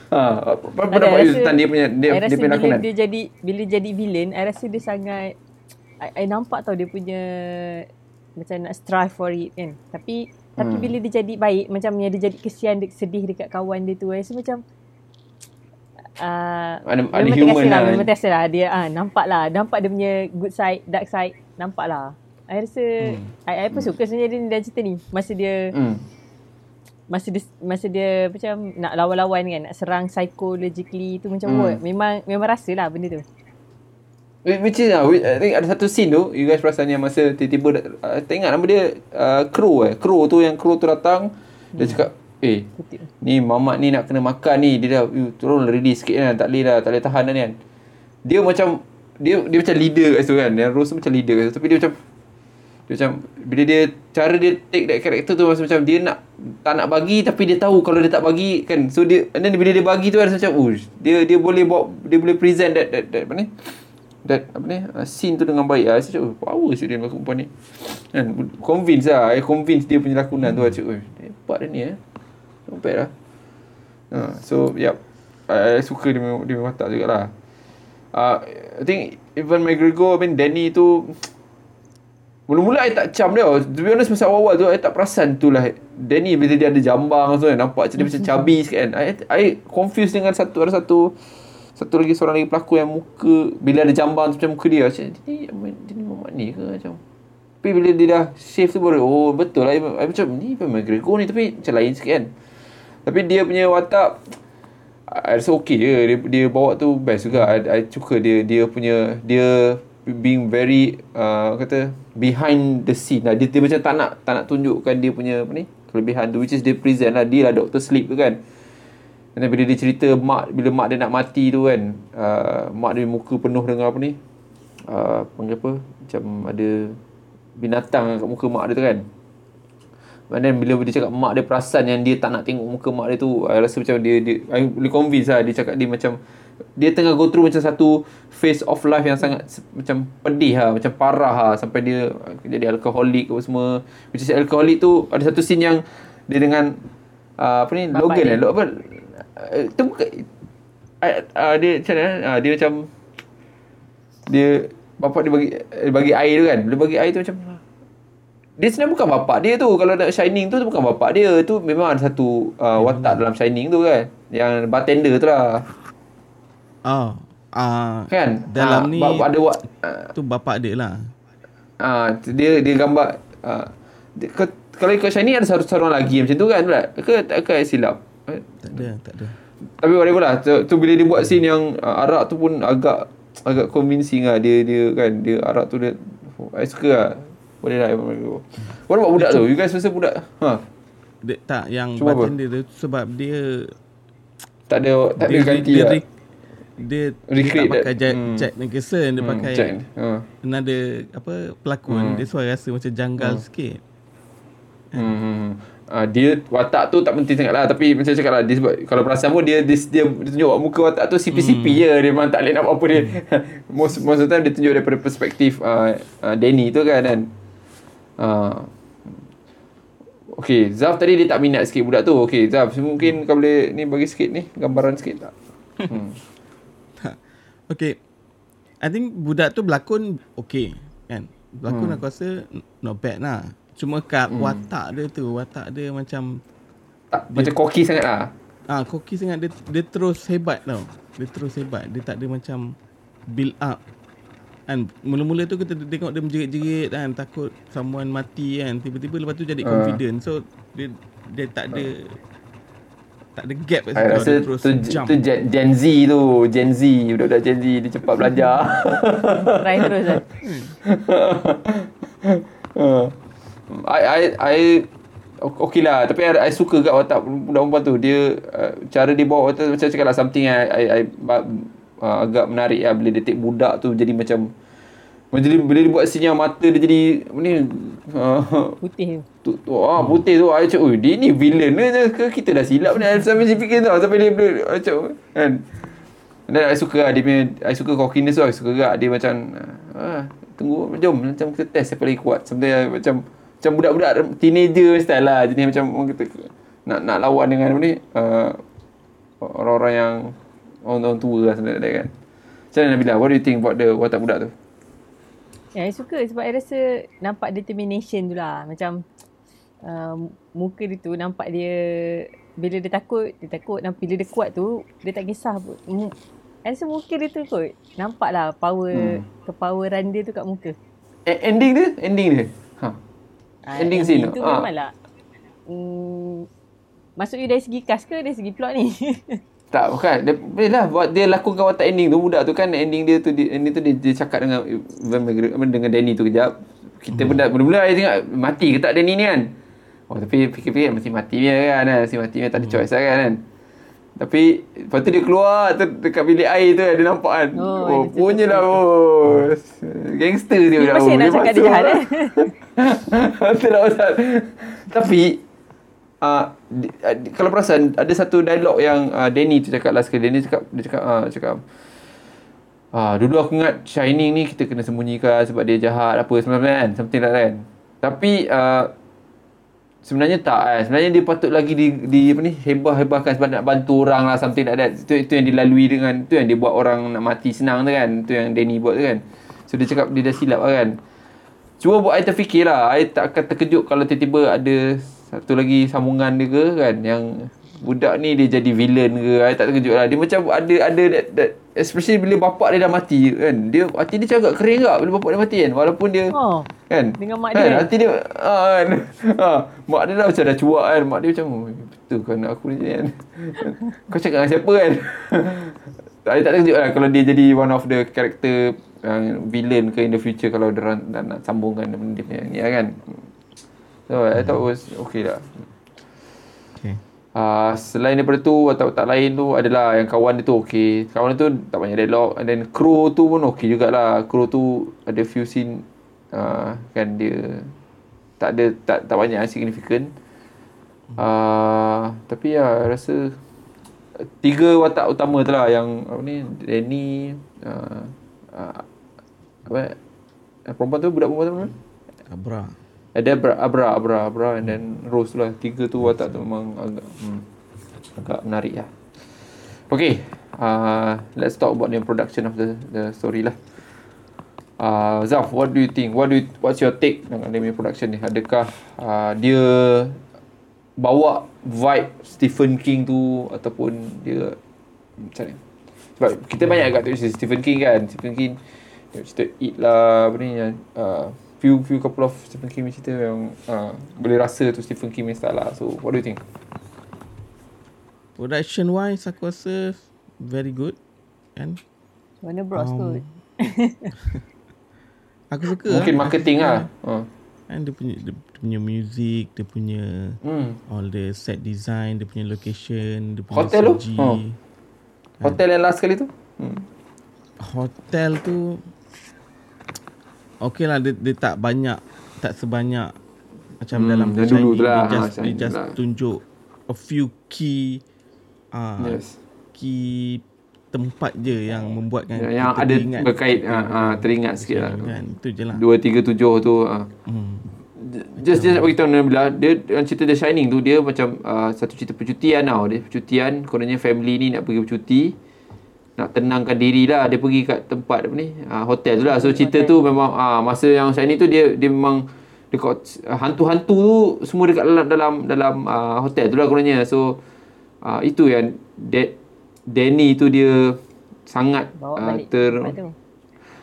ha, apa pendapat you tentang dia punya dia, I dia punya bila lakonan? dia jadi bila jadi villain, I rasa dia sangat I, I nampak tau dia punya macam nak strive for it kan. Tapi tapi Hmm. bila dia jadi baik, macam yang dia jadi kesian, dia sedih dekat kawan dia tu, I rasa macam uh, Ada- ada human lah, lah. memang terasa lah dia ah nampak lah, nampak dia punya good side, dark side, nampak lah. I rasa Hmm. I, I pun suka sebenarnya dia dalam cerita ni. Masa dia Hmm. Masa dia masa dia macam nak lawan-lawan kan nak serang psychologically tu macam Hmm. hmm. memang memang rasa lah benda tu Which is lah, which- I think ada satu scene tu, you guys perasan yang masa tiba-tiba, uh, tak ingat nama dia, uh, Crow eh. Crow tu yang Crow tu datang, dia cakap, eh, kutip ni mamat ni nak kena makan ni, dia dah, you turun ready sikit kan, tak boleh dah, tak boleh tahan dah ni kan. Dia macam, dia dia macam leader kat situ kan, yang Rose tu macam leader kat situ, tapi dia macam, macam, bila dia, cara dia take that character tu masa macam, dia nak, tak nak bagi, tapi dia tahu kalau dia tak bagi, kan, so dia, and then bila dia bagi tu rasa macam, ush, dia dia boleh bawa, dia boleh present that, that, that, apa ni, that apa ni uh, scene tu dengan baik. Ah saya cakap power siap dia melakon perempuan ni. Kan convince lah I convince dia punya lakonan tu cakap oh, hebat dia ni eh. Bad lah uh, so yep I, I suka dia dia watak jugalah. Uh, I think Evan McGregor I mean Danny tu Mula-mula I tak cam dia. To be honest masa awal-awal tu I tak perasan tu lah. Danny bila dia ada jambang tu kan Nampak macam dia macam chubby sikit kan. I confused dengan satu Ada satu Satu lagi seorang lagi pelakon yang muka Bila ada jambang tu macam muka dia. Macam dia, dia ni Muhammad ni ke? macam. Tapi bila dia dah shave tu baru Oh betul lah. I macam ni Evan McGregor ni Tapi macam lain sikit kan. Tapi dia punya watak I rasa okey je. Dia, dia bawa tu best juga. I suka dia dia punya dia being very uh, kata behind the scene lah. Dia, dia macam tak nak tak nak tunjukkan dia punya apa ni kelebihan tu which is dia present lah dia lah Dr. Sleep tu kan dan bila dia cerita mak bila mak dia nak mati tu kan uh, mak dia muka penuh dengan apa ni uh, panggil apa macam ada binatang kat muka mak dia tu kan And then bila dia cakap mak dia perasan yang dia tak nak tengok muka mak dia tu I rasa macam dia, dia I boleh convince lah dia cakap dia macam dia tengah go through macam satu phase of life yang sangat macam pedih lah macam parah lah sampai dia jadi alkoholik apa semua which is alkoholik tu ada satu scene yang dia dengan uh, apa ni Bapak Logan dia. eh apa uh, tu bukan uh, uh, dia macam mana uh, dia macam dia bapak dia bagi eh, bagi air tu kan dia bagi air tu macam dia sebenarnya bukan bapak dia tu kalau nak Shining tu tu bukan bapak dia tu memang ada satu uh, watak dalam Shining tu kan yang bartender tu lah Oh. Ah, kan Dalam Ah, ni ba- ada wa- uh, tu bapak dia lah. uh, dia dia gambar uh, dia, ke, kalau ikut Shining ada satu seorang lagi macam tu kan tak ke tak ke silap Eh, Tak ada, tak ada. tapi whatever lah tu, tu bila dia buat scene yang uh, arak tu pun agak agak convincing lah dia dia kan dia arak tu dia oh, I suka lah boleh lah What about budak tu? You guys rasa budak ha? Dia, tak yang Cuma apa? bartender tu sebab dia Tak ada tak ada dia, ganti dia, lah. dia, dia, dia Recreate tak pakai that. Jack, Hmm. Jack Nicholson dia Hmm, pakai Jack. Ha. another apa pelakon Hmm. dia I rasa macam janggal sikit Hmm. hmm. Uh, dia watak tu tak penting sangat lah Tapi macam cakap lah dia sebab, Kalau perasan pun dia Dia, dia, dia tunjuk muka watak tu CP-CP Hmm. je Dia memang tak boleh nak apa dia (laughs) most, most of the time dia tunjuk daripada perspektif uh, uh, Danny tu kan kan uh, Okay Zaf tadi dia tak minat sikit budak tu Okay Zaf mungkin kau boleh Ni bagi sikit ni Gambaran sikit tak (laughs) hmm. Okay I think budak tu berlakon okay kan Berlakon Hmm. aku rasa not bad lah Cuma kat watak dia tu Watak dia macam tak, Macam koki sangat lah Ah, Koki sangat dia, dia terus hebat tau. Dia terus hebat. Dia tak ada macam build up. Kan mula-mula tu kita tengok dia menjerit-jerit kan takut someone mati kan. Tiba-tiba lepas tu jadi Ah. confident. So dia dia tak ada tak ada gap kat situ. tau. rasa terus tu, jump. tu Gen, Gen Z tu Gen Z Budak-budak Gen Z Dia cepat belajar (laughs) try terus lah (laughs) Uh, I I I o- okay lah tapi I, I suka kat watak budak perempuan tu dia uh, cara dia bawa watak macam cakap lah something I, I, I uh, agak menarik lah bila dia take budak tu jadi macam macam dia, bila dia buat yang mata dia jadi apa ni? Uh, (laughs) putih tu, tu ah putih tu. I cakap oi dia ni villain ke ke kita dah silap ni. Sampai saya fikir tau sampai dia bila I cakap kan? Dan I suka lah dia punya I suka cockiness tu. I suka juga dia macam ah, tunggu jom macam kita test siapa lagi kuat. Sebenarnya macam macam budak-budak teenager style lah. Jadi macam orang kata nak nak lawan dengan apa ni? Uh, orang-orang yang orang-orang tua lah sebenarnya kan. Macam mana Nabila? What do you think about the watak budak tu? Ya, I suka sebab I rasa nampak determination tu lah. Macam uh, muka dia tu nampak dia bila dia takut, dia takut. Dan bila dia kuat tu, dia tak kisah pun. Mm, I rasa muka dia tu kot. Nampak lah power, hmm. kepoweran dia tu kat muka. E- ending dia? Ending dia? Ha. Ah, Ending scene tu? Ah. memang lah. Hmm, maksudnya dari segi cast ke dari segi plot ni? (laughs) Tak bukan dia lah buat dia lakukan watak ending tu budak tu kan ending dia tu dia, ending tu dia, dia cakap dengan dengan Danny tu kejap. Kita hmm. mula-mula saya tengok mati ke tak Danny ni kan. Oh tapi fikir-fikir mesti mati dia kan kan. Mesti mati dia tak ada Hmm. choice lah kan. kan. Tapi lepas tu dia keluar tu dekat bilik air tu dia nampak kan. Oh, Oh, dia punya lah bos. Gangster dia Dia budak masih nak cakap dia jahat, eh? (laughs) Betul lah Ustaz. Tapi uh, di, uh, kalau perasan ada satu dialog yang uh, Danny tu cakap last kali. Danny cakap dia cakap uh, cakap Ah, dulu aku ingat Shining ni kita kena sembunyikan sebab dia jahat apa sebenarnya kan. Something like that kan. Tapi uh, sebenarnya tak kan. Sebenarnya dia patut lagi di, di apa ni hebah-hebahkan sebab nak bantu orang lah something like that. Itu itu yang dilalui dengan itu yang dia buat orang nak mati senang tu kan. Itu yang Danny buat tu kan. So dia cakap dia dah silap lah kan. Cuba buat I terfikir lah. I tak akan terkejut kalau tiba-tiba ada satu lagi sambungan dia ke kan. Yang budak ni dia jadi villain ke. I tak terkejut lah. Dia macam ada ada that, that especially bila bapak dia dah mati kan. Dia hati dia agak kering tak bila bapak dia mati kan. Walaupun dia Oh. kan. Dengan mak kan? dia. Hati dia ah, kan. ha, (laughs) mak dia dah macam dah cuak kan. Mak dia macam oh, betul kan anak aku ni kan. (laughs) Kau cakap dengan siapa kan? (laughs) I tak terkejut lah kalau dia jadi one of the character yang villain ke in the future kalau dia nak, nak sambungkan benda dia punya ni lah kan. So I thought it was okay lah. Okay. Uh, selain daripada tu watak-watak lain tu adalah yang kawan dia tu okey. Kawan dia tu tak banyak dialog and then crew tu pun okey jugalah. Crew tu ada few scene uh, kan dia tak ada tak tak banyak yang significant. Uh, tapi ya rasa tiga watak utama tu lah yang apa ni Danny uh, uh, apa eh, perempuan tu budak perempuan tu mana? Ada Abra, Abra, Abra, Abra and then Rose lah. Tiga tu watak tu memang agak hmm, agak menarik lah. Okay, uh, let's talk about the production of the the story lah. Uh, Zaf, what do you think? What do you, what's your take dengan dia production ni? Adakah uh, dia bawa vibe Stephen King tu ataupun dia macam ni? Sebab kita banyak agak cerita Stephen King kan. Stephen King tengok cerita It lah apa ni uh, few few couple of Stephen King punya cerita yang uh, boleh rasa tu Stephen King punya style lah. So what do you think? Production wise aku rasa very good kan. Mana bros Um, kot. (laughs) Aku suka Mungkin lah. marketing lah. Uh. Kan dia punya dia, dia punya music, dia punya Hmm. all the set design, dia punya location, dia punya Hotel tu? CG. Oh. Hotel yang last kali tu? Hmm. Hotel tu Okay lah dia, dia tak banyak Tak sebanyak Macam Hmm, dalam yang Shining, dulu tu lah. Dia Ha, just, dia Shining just lah. tunjuk A few key uh, Yes. Key tempat je yang membuatkan Yang, yang kita ada teringat. berkait uh, uh, teringat sikit lah. kan, Itu je lah Dua, tiga, tujuh tu. Uh. hmm. Just just nak beritahu Nabila dia dalam cerita The Shining tu dia macam uh, satu cerita percutian tau dia percutian kononnya family ni nak pergi bercuti nak tenangkan diri lah dia pergi kat tempat apa ni uh, hotel tu lah so cerita tu memang uh, masa yang Shining tu dia dia memang dekat uh, hantu-hantu tu semua dekat dalam dalam dalam uh, hotel tu lah kononnya so uh, itu yang that Danny tu dia sangat Bawa uh, ter tu.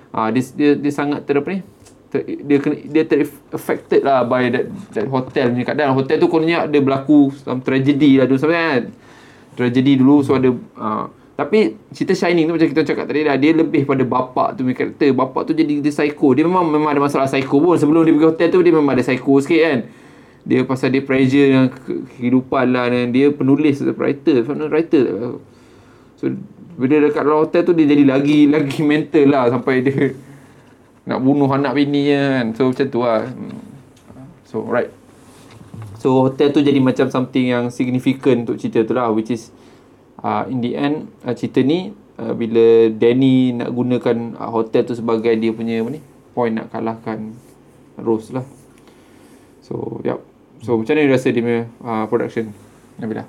Ah dia, dia dia sangat ter apa ni? Ter, dia kena dia ter affected lah by that that hotel punya keadaan. Hotel tu kononnya ada berlaku some tragedy lah dulu sebenarnya kan. Tragedy dulu so ada ah, tapi cerita Shining tu macam kita cakap tadi dah dia lebih pada bapak tu karakter. Bapak tu jadi dia psycho. Dia memang memang ada masalah psycho pun. Sebelum dia pergi hotel tu dia memang ada psycho sikit kan. Dia pasal dia pressure dengan ke- kehidupan lah dan dia penulis writer, sebenarnya writer. So bila dekat dalam hotel tu dia jadi lagi lagi mental lah sampai dia nak bunuh anak bininya kan. So macam tu lah. So right. So hotel tu jadi macam something yang significant untuk cerita tu lah which is uh, in the end uh, cerita ni uh, bila Danny nak gunakan uh, hotel tu sebagai dia punya apa ni point nak kalahkan Rose lah. So, yep. So, macam mana you rasa dia punya uh, production? Nabila.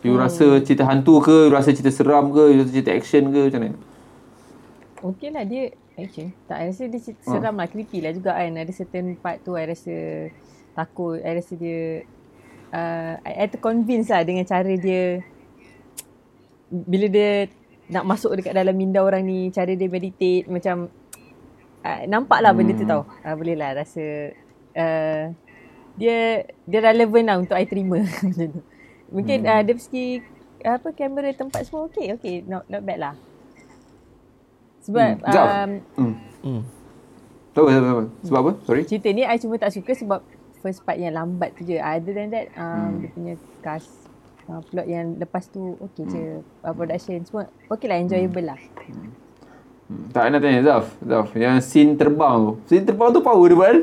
You Hmm. rasa cerita hantu ke? You rasa cerita seram ke? You rasa cerita action ke? Macam mana? Okay lah dia action. Tak, I rasa dia Ah. uh. seram lah. Creepy lah juga kan. Ada certain part tu I rasa takut. I rasa dia uh, I, I terconvince lah dengan cara dia bila dia nak masuk dekat dalam minda orang ni cara dia meditate macam uh, nampak lah benda tu Hmm. tau uh, boleh lah rasa uh, dia dia relevan lah untuk I terima (laughs) tu. mungkin Hmm. uh, dari segi apa kamera tempat semua okay okay not not bad lah sebab Hmm. Um, Hmm. Hmm. Tahu apa, apa, apa? Sebab apa? Sorry. cerita ni I cuma tak suka sebab first part yang lambat tu je. Other than that, um, Hmm. dia punya cast, uh, plot yang lepas tu okay je. Uh, production semua okay lah, enjoyable lah. Hmm. Tak nak tanya Zaf. Zaf, yang scene terbang tu. Scene terbang tu power dia buat.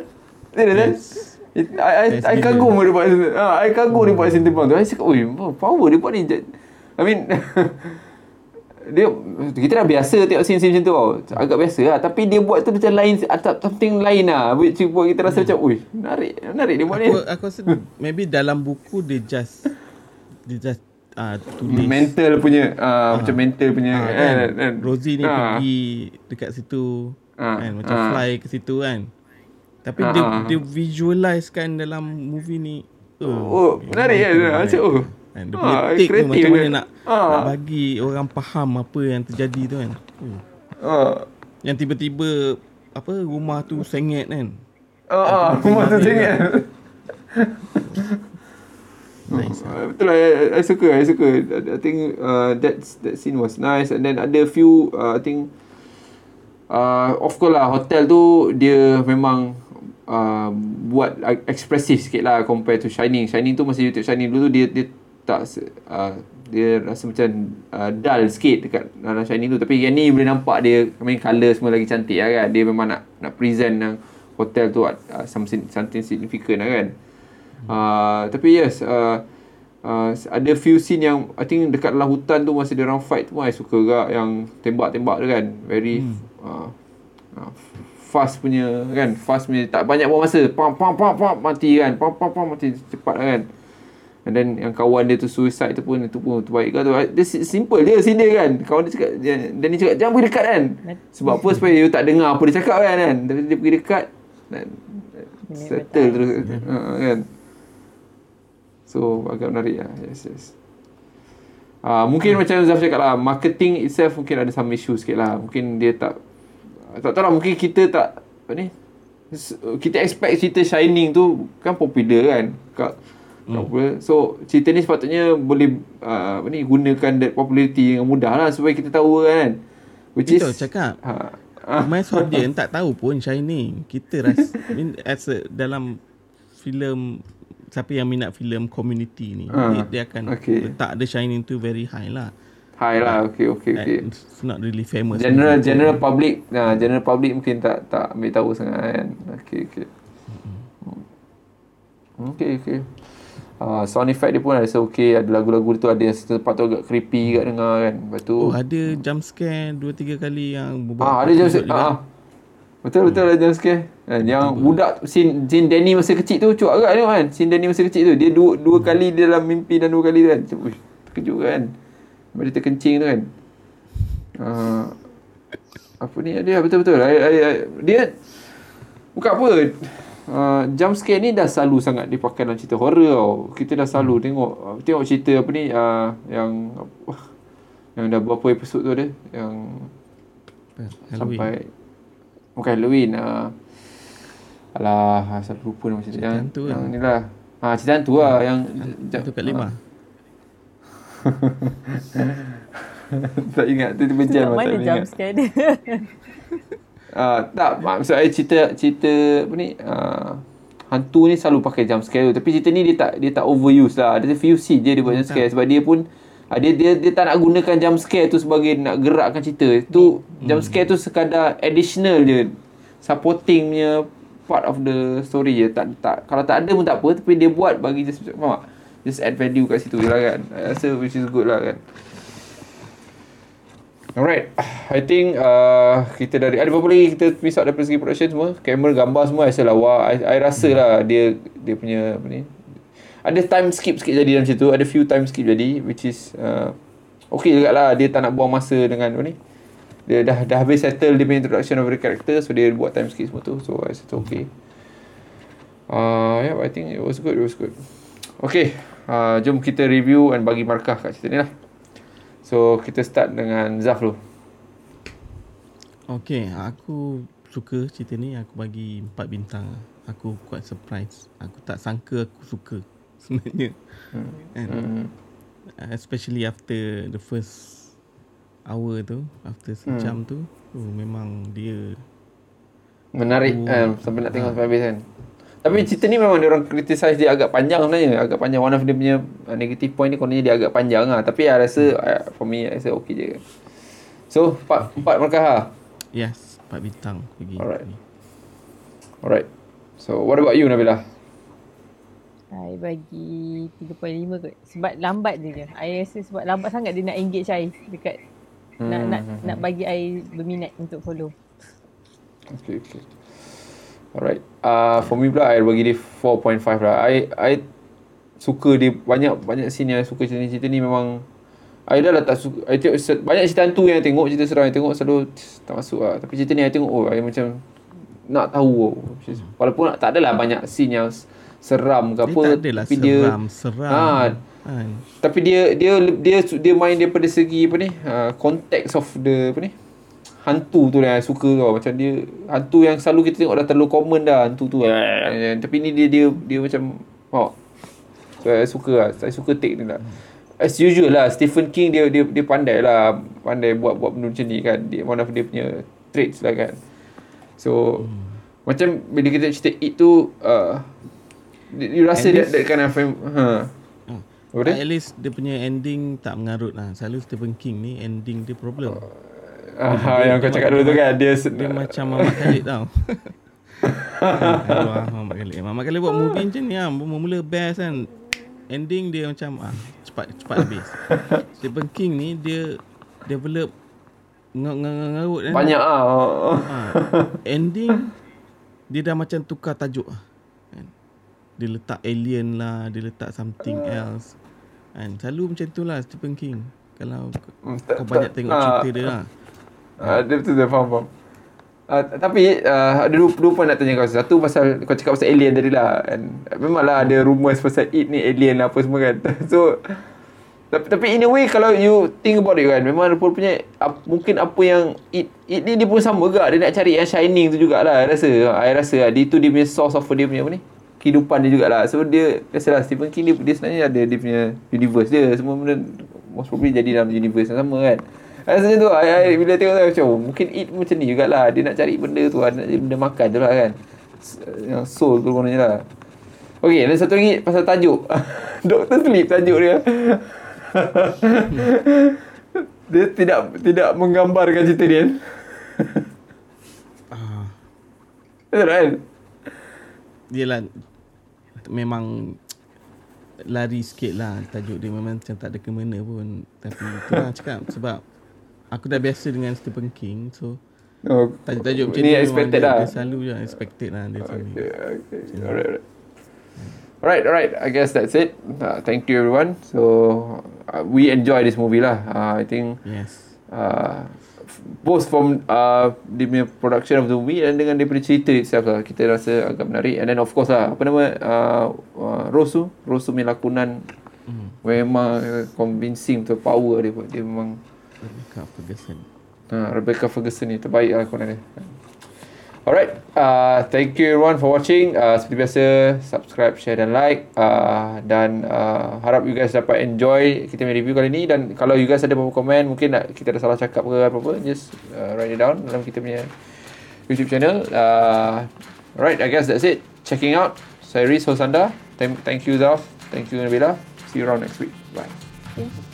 Tidak kan? It- I, I, Best I kagum dia buat ha, I kagum dia buat scene terbang tu I cakap Ui power dia buat ni I mean (laughs) dia kita dah biasa tengok scene-scene macam tu tau. Agak biasa lah. Tapi dia buat tu macam lain, atap something lain lah. Which buat kita rasa macam, ui, menarik, menarik dia buat ni. Aku, aku rasa maybe dalam buku dia just dia just uh, tulis Mental punya, uh, macam mental punya. Ah, kan, kan? kan. Rosie ni Ah. pergi dekat situ Ah, kan macam ah. fly ke situ kan. Tapi Ah, dia dia visualize kan dalam movie ni. Oh, menarik kan? Macam, oh. Kan, dia punya take tu macam mana kan? nak, Ah. nak bagi orang faham apa yang terjadi tu kan. Oh. Uh, Yang tiba-tiba apa rumah tu sengit kan. uh, uh, rumah tu cengat. (laughs) Nice. Uh, betul lah, I, I suka, I suka. I, think uh, that that scene was nice. And then ada few, uh, I think, uh, of course lah, hotel tu dia memang uh, buat uh, ekspresif sikit lah compare to Shining. Shining tu masa you tengok Shining dulu tu dia dia tak uh, dia rasa macam uh, dull sikit dekat dalam Shining tu. Tapi yang ni boleh nampak dia, I mean colour semua lagi cantik lah kan. Dia memang nak nak present yang hotel tu uh, something, something significant lah kan. Uh, tapi yes, uh, uh, ada few scene yang I think dekat dalam hutan tu masa dia orang fight tu I suka juga yang tembak-tembak tu kan. Very hmm. uh, uh, fast punya kan. Fast punya tak banyak buang masa. Pam pam pam pam mati kan. Pam pam pam mati cepat lah kan. And then yang kawan dia tu suicide tu pun itu pun terbaik kan tu. Dia si- simple dia scene dia kan. Kawan dia cakap dia, dan dia cakap jangan pergi dekat kan. Sebab apa supaya you tak dengar apa dia cakap kan kan. Tapi dia pergi dekat dan settle terus uh, kan. So agak menarik lah. Yes yes. Uh, Mungkin macam Zaf cakap lah Marketing itself mungkin ada some issue sikit lah. Mungkin dia tak Tak tahu lah mungkin kita tak Apa ni? Kita expect cerita Shining tu Kan popular kan? Kat, kat popular. So cerita ni sepatutnya Boleh uh, Apa ni Gunakan that popularity yang mudah lah Supaya kita tahu kan? Which Betul is cakap. ha, Mass audience tak tahu pun Shining. Kita rasa (laughs) I mean, as a, dalam filem siapa yang minat filem community ni Ah, dia, dia akan okay. letak the Shining tu very high lah. High lah Okay okay okay It's not really famous. General general public nah, general public mungkin tak tak ambil tahu sangat kan. Okey okey. Okey okey. Uh, sound effect dia pun ada rasa okey, ada lagu-lagu tu ada yang tempat tu agak creepy kat dengar kan. Lepas tu Oh ada jump scare 2 3 kali yang ah ada jump scare. Ah. Betul betul jump scare. Kan yang budak scene, scene Danny masa kecil tu cuak agak tengok kan. Scene Danny masa kecil tu dia dua dua kali dia dalam mimpi dan dua kali tu kan. Macam, Uish, terkejut kan. Dia terkencing tu kan. Uh, apa ni dia betul betul. I, I, I, dia bukan apa. Uh, jump scare ni dah selalu sangat dipakai dalam cerita horror tau. Kita dah selalu hmm. tengok tengok cerita apa ni uh, yang uh, yang dah berapa episod tu ada yang Halloween. sampai bukan Halloween uh, alah asal lupa nama cerita. Cerita yang, hantu yang kan? ni lah ha, cerita hantu lah yang Itu kat lima. (laughs) tak ingat tu tiba jam kat tak mana ingat. scare dia? (laughs) Ah, tak maksud saya cerita cerita apa ni uh, hantu ni selalu pakai jump scare tu tapi cerita ni dia tak dia tak overuse lah. Ada few scene je dia buat jump scare sebab dia pun ah, dia, dia dia tak nak gunakan jump scare tu sebagai nak gerakkan cerita. Tu jump scare tu sekadar additional je. Supporting punya part of the story je. Tak tak kalau tak ada pun tak apa tapi dia buat bagi just faham tak? Just add value kat situ je lah kan. I rasa which is good lah kan. Alright, I think uh, kita dari ada berapa lagi kita miss out daripada segi production semua, kamera, gambar semua I rasa lawa. I, I rasa lah dia dia punya apa ni. Ada time skip sikit jadi dalam situ, ada few time skip jadi which is uh, okay juga lah dia tak nak buang masa dengan apa ni. Dia dah dah habis settle dia punya introduction of the character so dia buat time skip semua tu. So I tu okay. Uh, yeah, I think it was good, it was good. Okay, uh, jom kita review and bagi markah kat cerita ni lah. So kita start dengan Zaf dulu. Okay, aku suka cerita ni. Aku bagi 4 bintang. Aku quite surprise. Aku tak sangka aku suka sebenarnya. Hmm. And, hmm. Especially after the first hour tu. After sejam hmm. tu. Oh, memang dia... Menarik oh, um, sampai nak tengok sampai habis kan. Tapi cerita ni memang dia orang criticize dia agak panjang sebenarnya. Agak panjang. One of dia punya uh, negative point ni kononnya dia agak panjang lah. Tapi I rasa, uh, for me, I rasa okay je. So, empat, empat markah ha? Yes, empat bintang. Bagi Alright. Alright. So, what about you, Nabila? I bagi 3.5 kot. Sebab lambat je. I rasa sebab lambat sangat dia nak engage I dekat hmm. nak nak hmm. nak bagi I berminat untuk follow. Okay, okay. Alright. Uh, for me pula, I bagi dia 4.5 lah. I I suka dia banyak banyak scene yang suka cerita-cerita ni memang I dah lah tak suka I tengok banyak cerita hantu yang tengok cerita seram yang tengok selalu tak masuk lah tapi cerita ni I tengok oh I macam nak tahu oh. walaupun tak adalah banyak scene yang seram ke apa dia tak adalah tapi seram dia, seram ha, kan. tapi dia dia dia dia main daripada segi apa ni uh, context of the apa ni hantu tu yang suka tau. Macam dia hantu yang selalu kita tengok dah terlalu common dah hantu tu eh, tapi ni dia dia dia macam oh so saya suka lah. Saya suka take ni lah. As usual lah Stephen King dia dia dia pandai lah pandai buat buat benda macam ni kan. Dia one of dia punya traits lah kan. So hmm. macam bila kita cerita it tu uh, you rasa that, that kind of frame ha huh. oh. At least dia punya ending tak mengarut lah Selalu Stephen King ni ending dia problem uh, Ah, yang kau cakap dulu tu kan dia dia macam Mamat Khalid tau. (laughs) ah, Mamat Khalid. Mamat Khalid buat movie macam ni ah, mula-mula best kan. Ending dia macam ah cepat cepat habis. (laughs) Stephen King ni dia develop ngarut kan. Banyak ah. ah. Ending dia dah macam tukar tajuk ah. Dia letak alien lah, dia letak something else. Kan? Selalu macam tu lah Stephen King. Kalau hmm, kau banyak tengok cerita dia lah. Uh, dia betul dia faham faham. Uh, tapi uh, ada dua, dua point nak tanya kau Satu pasal Kau cakap pasal alien tadi lah kan? Memanglah ada rumours pasal it ni alien apa semua kan (laughs) So tapi, tapi in a way Kalau you think about it kan Memang dia punya uh, Mungkin apa yang It, it ni dia pun sama ke Dia nak cari yang shining tu jugalah rasa I rasa lah Dia tu dia punya source of dia punya apa ni Kehidupan dia jugalah. So dia Biasalah Stephen King dia, dia sebenarnya ada Dia punya universe dia. Semua benda Most probably jadi dalam universe yang sama kan? Rasanya tu I, I, Bila tengok tu macam oh, Mungkin eat macam ni jugalah. Dia nak cari benda tu Dia nak cari benda makan tu lah kan? Yang soul tu kononnya lah. Okay ada satu lagi Pasal tajuk. (laughs) Doktor Sleep tajuk dia. (laughs) Dia tidak Tidak menggambarkan cerita dia. Uh, Betul kan Yelah Memang lari sikit lah tajuk dia. Memang macam tak ada kemana pun. Tapi tu lah cakap sebab aku dah biasa dengan Stephen King so oh, tajuk-tajuk macam ni, expected lah. dia selalu je expected lah dia okay, okay. alright, alright. alright alright. I guess that's it. Uh, thank you everyone. So uh, we enjoy this movie lah. Uh, I think yes. uh, both from uh, the production of the movie dan dengan daripada cerita itself lah kita rasa agak menarik and then of course lah apa nama uh, uh, Rosu Rosu punya lakonan mm. memang convincing tu power dia dia memang Rebecca Ferguson. Ha, Rebecca Ferguson ni terbaik lah korang ni. Alright, uh, thank you everyone for watching. Uh, seperti biasa, subscribe, share dan like. Uh, dan uh, harap you guys dapat enjoy kita punya review kali ni. Dan kalau you guys ada beberapa komen, mungkin nak, kita ada salah cakap ke apa-apa, just uh, write it down dalam kita punya YouTube channel. Uh, alright, I guess that's it. Checking out. Saya Riz Hosanda. Thank, thank you Zaf. Thank you Nabila. See you around next week. Bye. Bye.